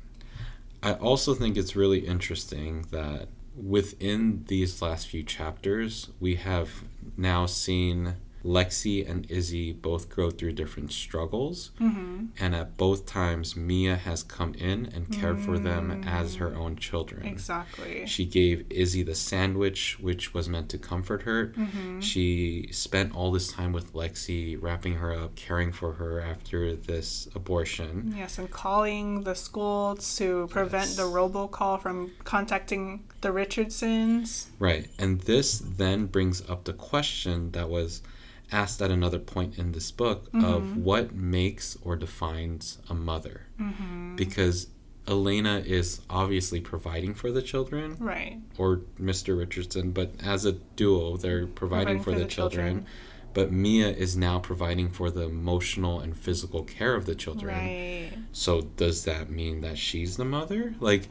I also think it's really interesting that within these last few chapters, we have now seen Lexie and Izzy both go through different struggles. Mm-hmm. And at both times, Mia has come in and cared for them as her own children. Exactly. She gave Izzy the sandwich, which was meant to comfort her. Mm-hmm. She spent all this time with Lexie, wrapping her up, caring for her after this abortion. Yes, and calling the school to prevent Yes. the robocall from contacting the Richardsons. Right. And this then brings up the question that was asked at another point in this book of mm-hmm. what makes or defines a mother. Mm-hmm. Because Elena is obviously providing for the children, Right. or Mr. Richardson, but as a duo, they're providing, for, the, children. But Mia is now providing for the emotional and physical care of the children. Right. So does that mean that she's the mother? Like,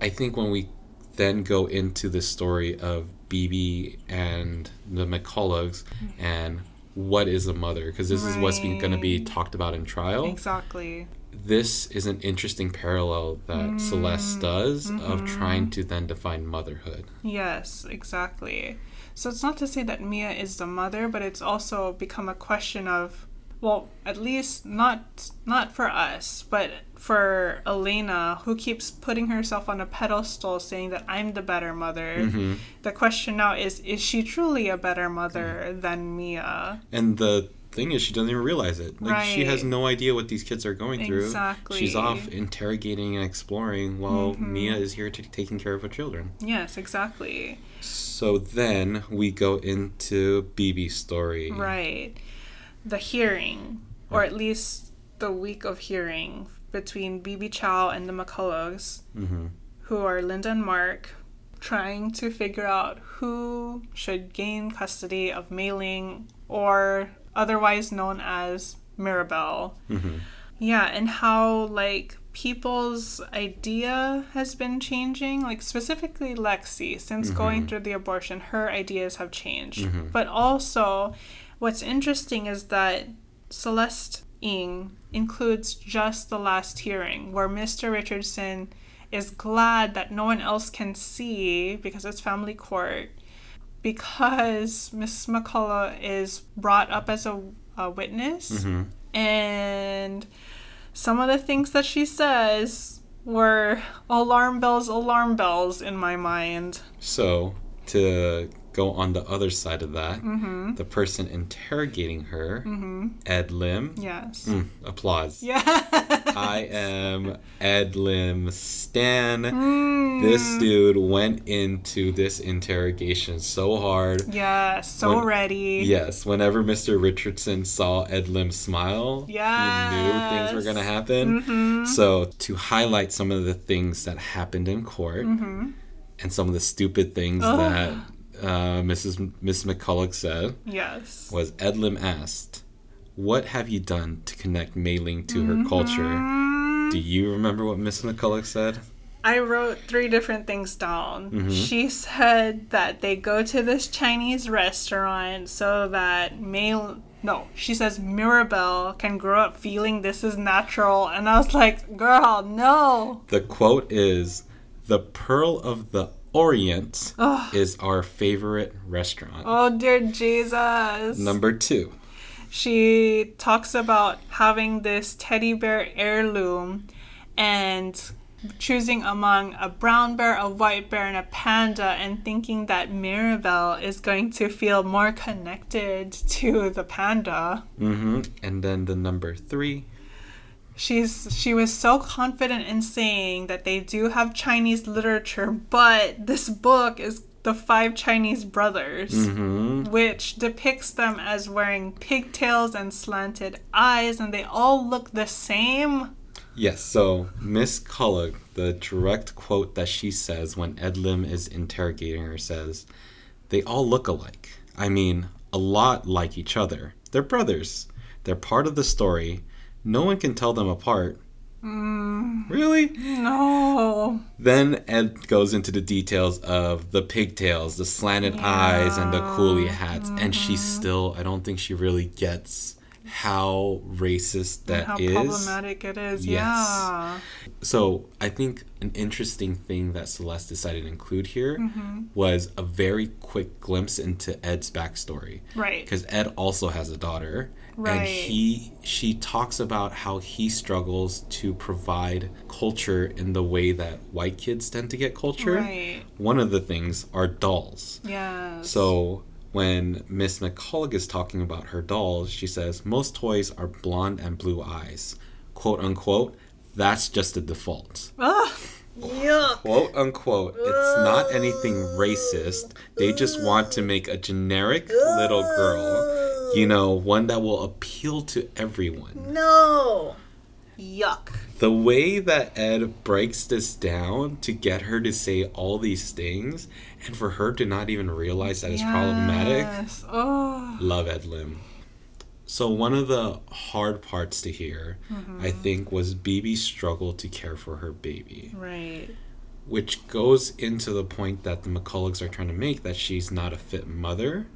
I think when we then go into the story of Bebe and the McCulloughs and what is a mother, because this is what's going to be talked about in trial. Exactly. This is an interesting parallel that Celeste does Mm-hmm. of trying to then define motherhood. Yes, exactly. So it's not to say that Mia is the mother, but it's also become a question of well, at least not not for us, but for Elena who keeps putting herself on a pedestal saying that I'm the better mother. Mm-hmm. The question now is is she truly a better mother than Mia? And the thing is, she doesn't even realize it. Like, she has no idea what these kids are going through. Exactly. She's off interrogating and exploring while Mia is here t- taking care of her children. Yes, exactly. So then we go into Bebe's story. Right. The hearing, or at least the week of hearing between Bebe Chow and the McCulloughs, hmm who are Linda and Mark, trying to figure out who should gain custody of May Ling, or otherwise known as Mirabelle. hmm Yeah, and how like people's idea has been changing, like specifically Lexie, since going through the abortion, her ideas have changed. But also, what's interesting is that Celeste Ng includes just the last hearing, where Mr. Richardson is glad that no one else can see because it's family court. Because Miss McCullough is brought up as a, a witness, hmm and some of the things that she says were alarm bells, alarm bells in my mind. So to go on the other side of that, Mm-hmm. the person interrogating her, Ed Lim. Yes. Mm, applause. Yeah. I am Ed Lim Stan. Mm. This dude went into this interrogation so hard. yeah, so When- ready. Yes, whenever Mr. Richardson saw Ed Lim smile, yes. he knew things were going to happen. Mm-hmm. So, to highlight some of the things that happened in court Mm-hmm. and some of the stupid things Ugh. that uh, Mrs. Miss McCullough said, Yes. was Ed Lim asked, What have you done to connect May Ling to her culture? Mm, Do you remember what Miss McCullough said? I wrote three different things down. Mhm. She said that they go to this Chinese restaurant so that May no, she says Mirabelle can grow up feeling this is natural and I was like, "Girl, no." The quote is, The Pearl of the Orient Ugh. is our favorite restaurant. Oh dear Jesus. Number two. she talks about having this teddy bear heirloom and choosing among a brown bear, a white bear, and a panda, and thinking that Mirabelle is going to feel more connected to the panda. hmm And then the number three. She's she was so confident in saying that they do have Chinese literature, but this book is the five Chinese brothers. hmm which depicts them as wearing pigtails and slanted eyes, and they all look the same. Yes, so Miss Culloch, the direct quote that she says when Ed Lim is interrogating her says, They all look alike. I mean, a lot like each other. They're brothers. They're part of the story. No one can tell them apart. Really? No. Then Ed goes into the details of the pigtails, the slanted eyes, and the coolie hats, and she still, I don't think she really gets how racist that How is. problematic it is. Yes. Yeah. So I think an interesting thing that Celeste decided to include here Mm-hmm. was a very quick glimpse into Ed's backstory. Right. Because Ed also has a daughter. And he she talks about how he struggles to provide culture in the way that white kids tend to get culture. Right. One of the things are dolls. Yes. So when Miss McCullough is talking about her dolls, she says most toys are blonde and blue eyes. Quote unquote, that's just the default. Ugh. Yuck. Quote unquote, it's not anything racist. They just want to make a generic little girl, you know, one that will appeal to everyone. No. Yuck. The way that Ed breaks this down to get her to say all these things and for her to not even realize that it's problematic. Yes. Oh. Love Ed Lim. So one of the hard parts to hear, I mm-hmm. think, was Bebe's struggle to care for her baby, Right. which goes into the point that the McCulloughs are trying to make that she's not a fit mother.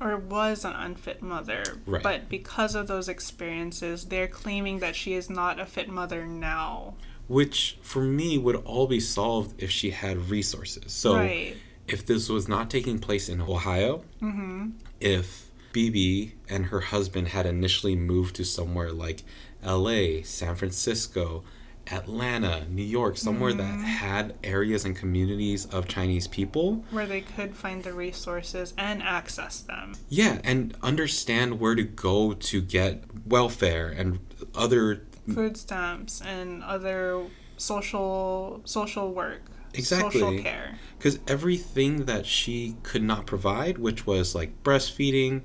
Or was an unfit mother. Right. But because of those experiences, they're claiming that she is not a fit mother now. Which for me would all be solved if she had resources. So right. if this was not taking place in Ohio, Mm-hmm. if Bebe and her husband had initially moved to somewhere like LA, San Francisco, Atlanta, New York, somewhere that mm. had areas and communities of Chinese people, Where they could find the resources and access them. yeah, and understand where to go to get welfare and other Food stamps and other social social work. Social Exactly. care. because everything that she could not provide, which was like breastfeeding,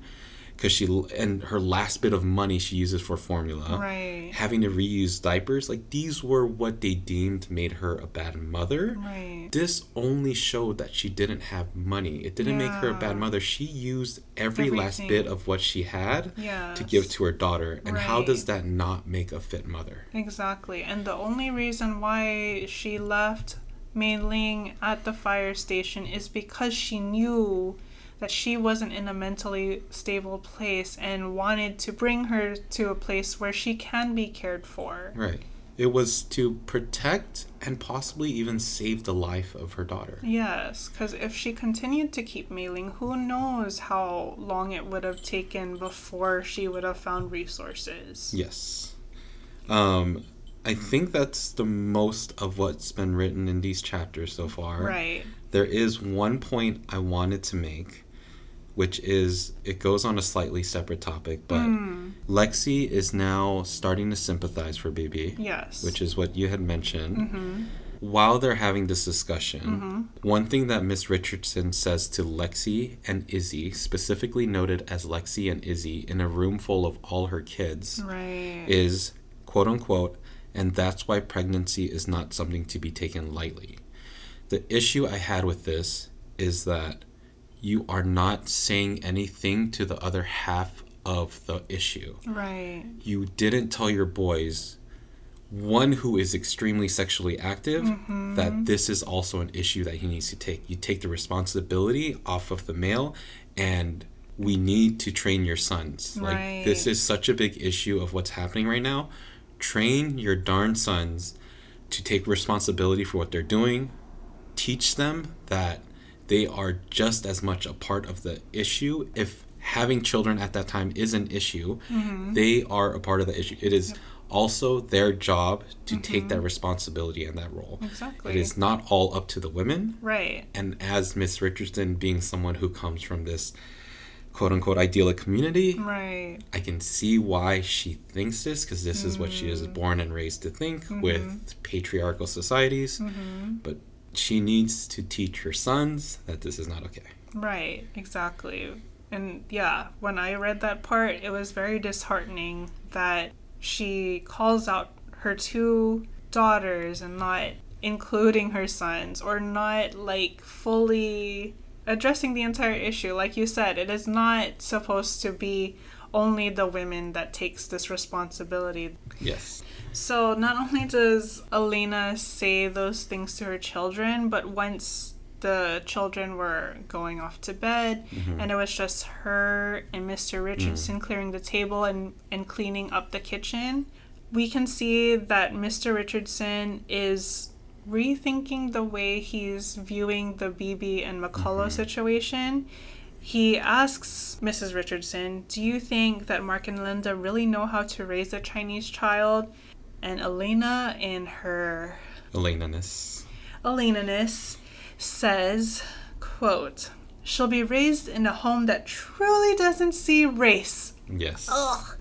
because she and her last bit of money she uses for formula, Right. having to reuse diapers, like these were what they deemed made her a bad mother. Right. This only showed that she didn't have money. It didn't make her a bad mother. She used every last bit of what she had Yes. to give to her daughter. And how does that not make a fit mother? Exactly. And the only reason why she left May Ling at the fire station is because she knew that she wasn't in a mentally stable place and wanted to bring her to a place where she can be cared for. Right. It was to protect and possibly even save the life of her daughter. Yes, because if she continued to keep May Ling, who knows how long it would have taken before she would have found resources. Yes. Um, I think that's the most of what's been written in these chapters so far. Right. There is one point I wanted to make, which is it goes on a slightly separate topic, but Mm, Lexie is now starting to sympathize for Bebe, yes. which is what you had mentioned. Mm-hmm. While they're having this discussion, Mm-hmm. one thing that Miss Richardson says to Lexie and Izzy, specifically noted as Lexie and Izzy in a room full of all her kids, Right. is quote unquote, and that's why pregnancy is not something to be taken lightly. The issue I had with this is that you are not saying anything to the other half of the issue. right. You didn't tell your boys, one who is extremely sexually active, Mm-hmm. that this is also an issue that he needs to take. You take the responsibility off of the male and we need to train your sons. Like this is such a big issue of what's happening right now. Train your darn sons to take responsibility for what they're doing. Teach them that they are just as much a part of the issue. If having children at that time is an issue, mm-hmm. they are a part of the issue. It is also their job to take mm-hmm. that responsibility and that role. Exactly. It is not all up to the women. Right. And as Miss Richardson being someone who comes from this quote unquote idyllic community, Right. I can see why she thinks this because this is what she is mm. born and raised to think mm-hmm. with patriarchal societies. But she needs to teach her sons that this is not okay. Right, exactly. And yeah, when I read that part, it was very disheartening that she calls out her two daughters and not including her sons or not like fully addressing the entire issue. Like you said, it is not supposed to be only the women that takes this responsibility. Yes. So not only does Elena say those things to her children, but once the children were going off to bed mm-hmm. and it was just her and Mr. Richardson mm-hmm. clearing the table and, and cleaning up the kitchen, we can see that Mr. Richardson is rethinking the way he's viewing the Bebe and McCullough mm-hmm. situation. He asks Mrs. Richardson, Do you think that Mark and Linda really know how to raise a Chinese child? And Elena, in her Elena-ness. Elena-ness, says, quote, She'll be raised in a home that truly doesn't see race. Yes. Ugh.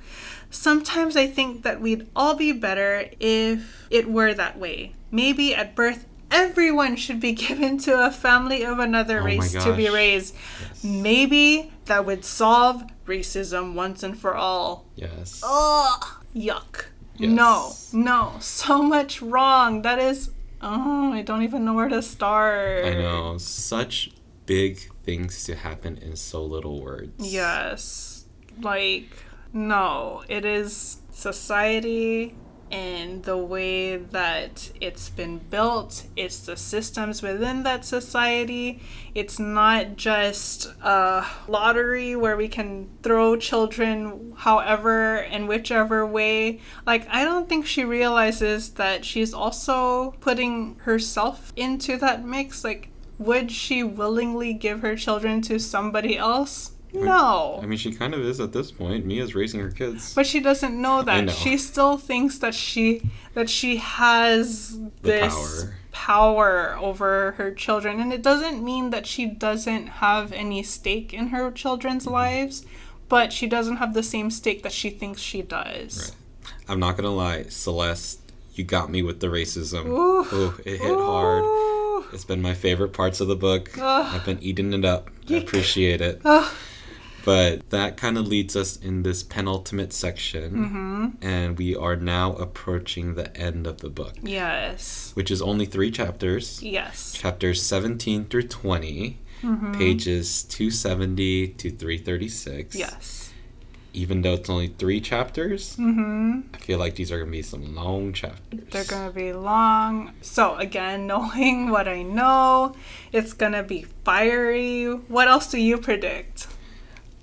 Sometimes I think that we'd all be better if it were that way. Maybe at birth, everyone should be given to a family of another Oh race to be raised. Yes. Maybe that would solve racism once and for all. Yes. Ugh. Yuck. No, no, so much wrong. That is, oh, I don't even know where to start. I know. Such big things to happen in so little words. Yes. Like, no, it is society and the way that it's been built, it's the systems within that society. It's not just a lottery where we can throw children however and whichever way. Like, I don't think she realizes that she's also putting herself into that mix. Like, would she willingly give her children to somebody else? No. I mean, she kind of is at this point. Mia's raising her kids. But she doesn't know that. know. She still thinks that she that she has this power. power over her children and it doesn't mean that she doesn't have any stake in her children's Mm-hmm. lives, but she doesn't have the same stake that she thinks she does. I'm not gonna lie, Celeste, you got me with the racism. Ooh. Ooh, it hit hard. It's been my favorite parts of the book. Ugh. I've been eating it up. I appreciate it. Ugh. But that kind of leads us in this penultimate section, Mm-hmm. and we are now approaching the end of the book, Yes. which is only three chapters. Yes. Chapters 17 through 20, pages 270 to 336. Yes. Even though it's only three chapters, Mm-hmm. I feel like these are going to be some long chapters. They're gonna be long. So again, knowing what I know, it's gonna be fiery. What else do you predict?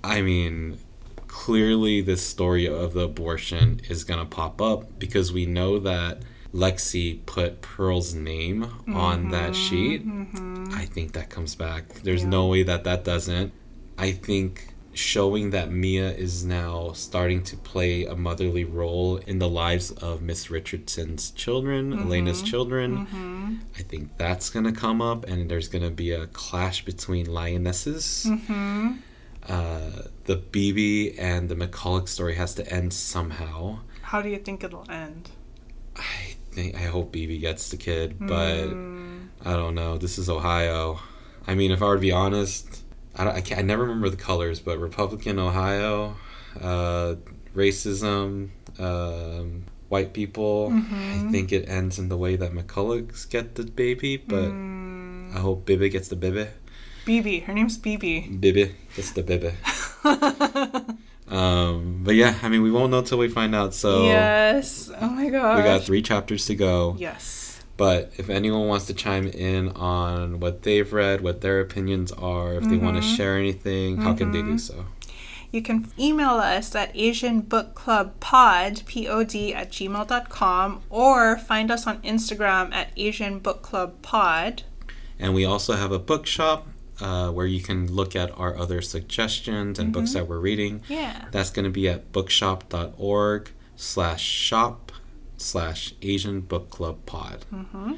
I mean, clearly this story of the abortion is going to pop up because we know that Lexie put Pearl's name on mm-hmm, that sheet. Mm-hmm. I think that comes back. There's no way that that doesn't. I think showing that Mia is now starting to play a motherly role in the lives of Miss Richardson's children, mm-hmm, Elena's children. I think that's going to come up and there's going to be a clash between lionesses Mm-hmm. Uh, the Bebe and the McCullough story has to end somehow. How do you think it'll end? I think I hope Bebe gets the kid, but Mm, I don't know. This is Ohio. I mean, if I were to be honest, I, don't, I, can't, I never remember the colors, but Republican Ohio, uh, racism, um, white people. Mm-hmm. I think it ends in the way that McCulloughs get the baby, but mm. I hope Bibi gets the Bibi. Bebe. Her name's Bebe. Bibi gets the Bibi. Um, but yeah, I mean, we won't know till we find out. So yes. Oh my god. we got three chapters to go. Yes. But if anyone wants to chime in on what they've read, what their opinions are, if they want to share anything, how can they do Mhm. so? You can email us at AsianBookClubPod, P-O-D, at gmail.com, or find us on Instagram at AsianBookClubPod. And we also have a bookshop uh, where you can look at our other suggestions and books Mhm. that we're reading. Yeah. That's going to be at bookshop.org slash shop slash Asian Book Club Pod. Mm-hmm.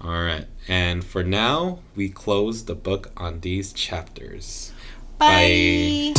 All right. And for now, we close the book on these chapters. Bye.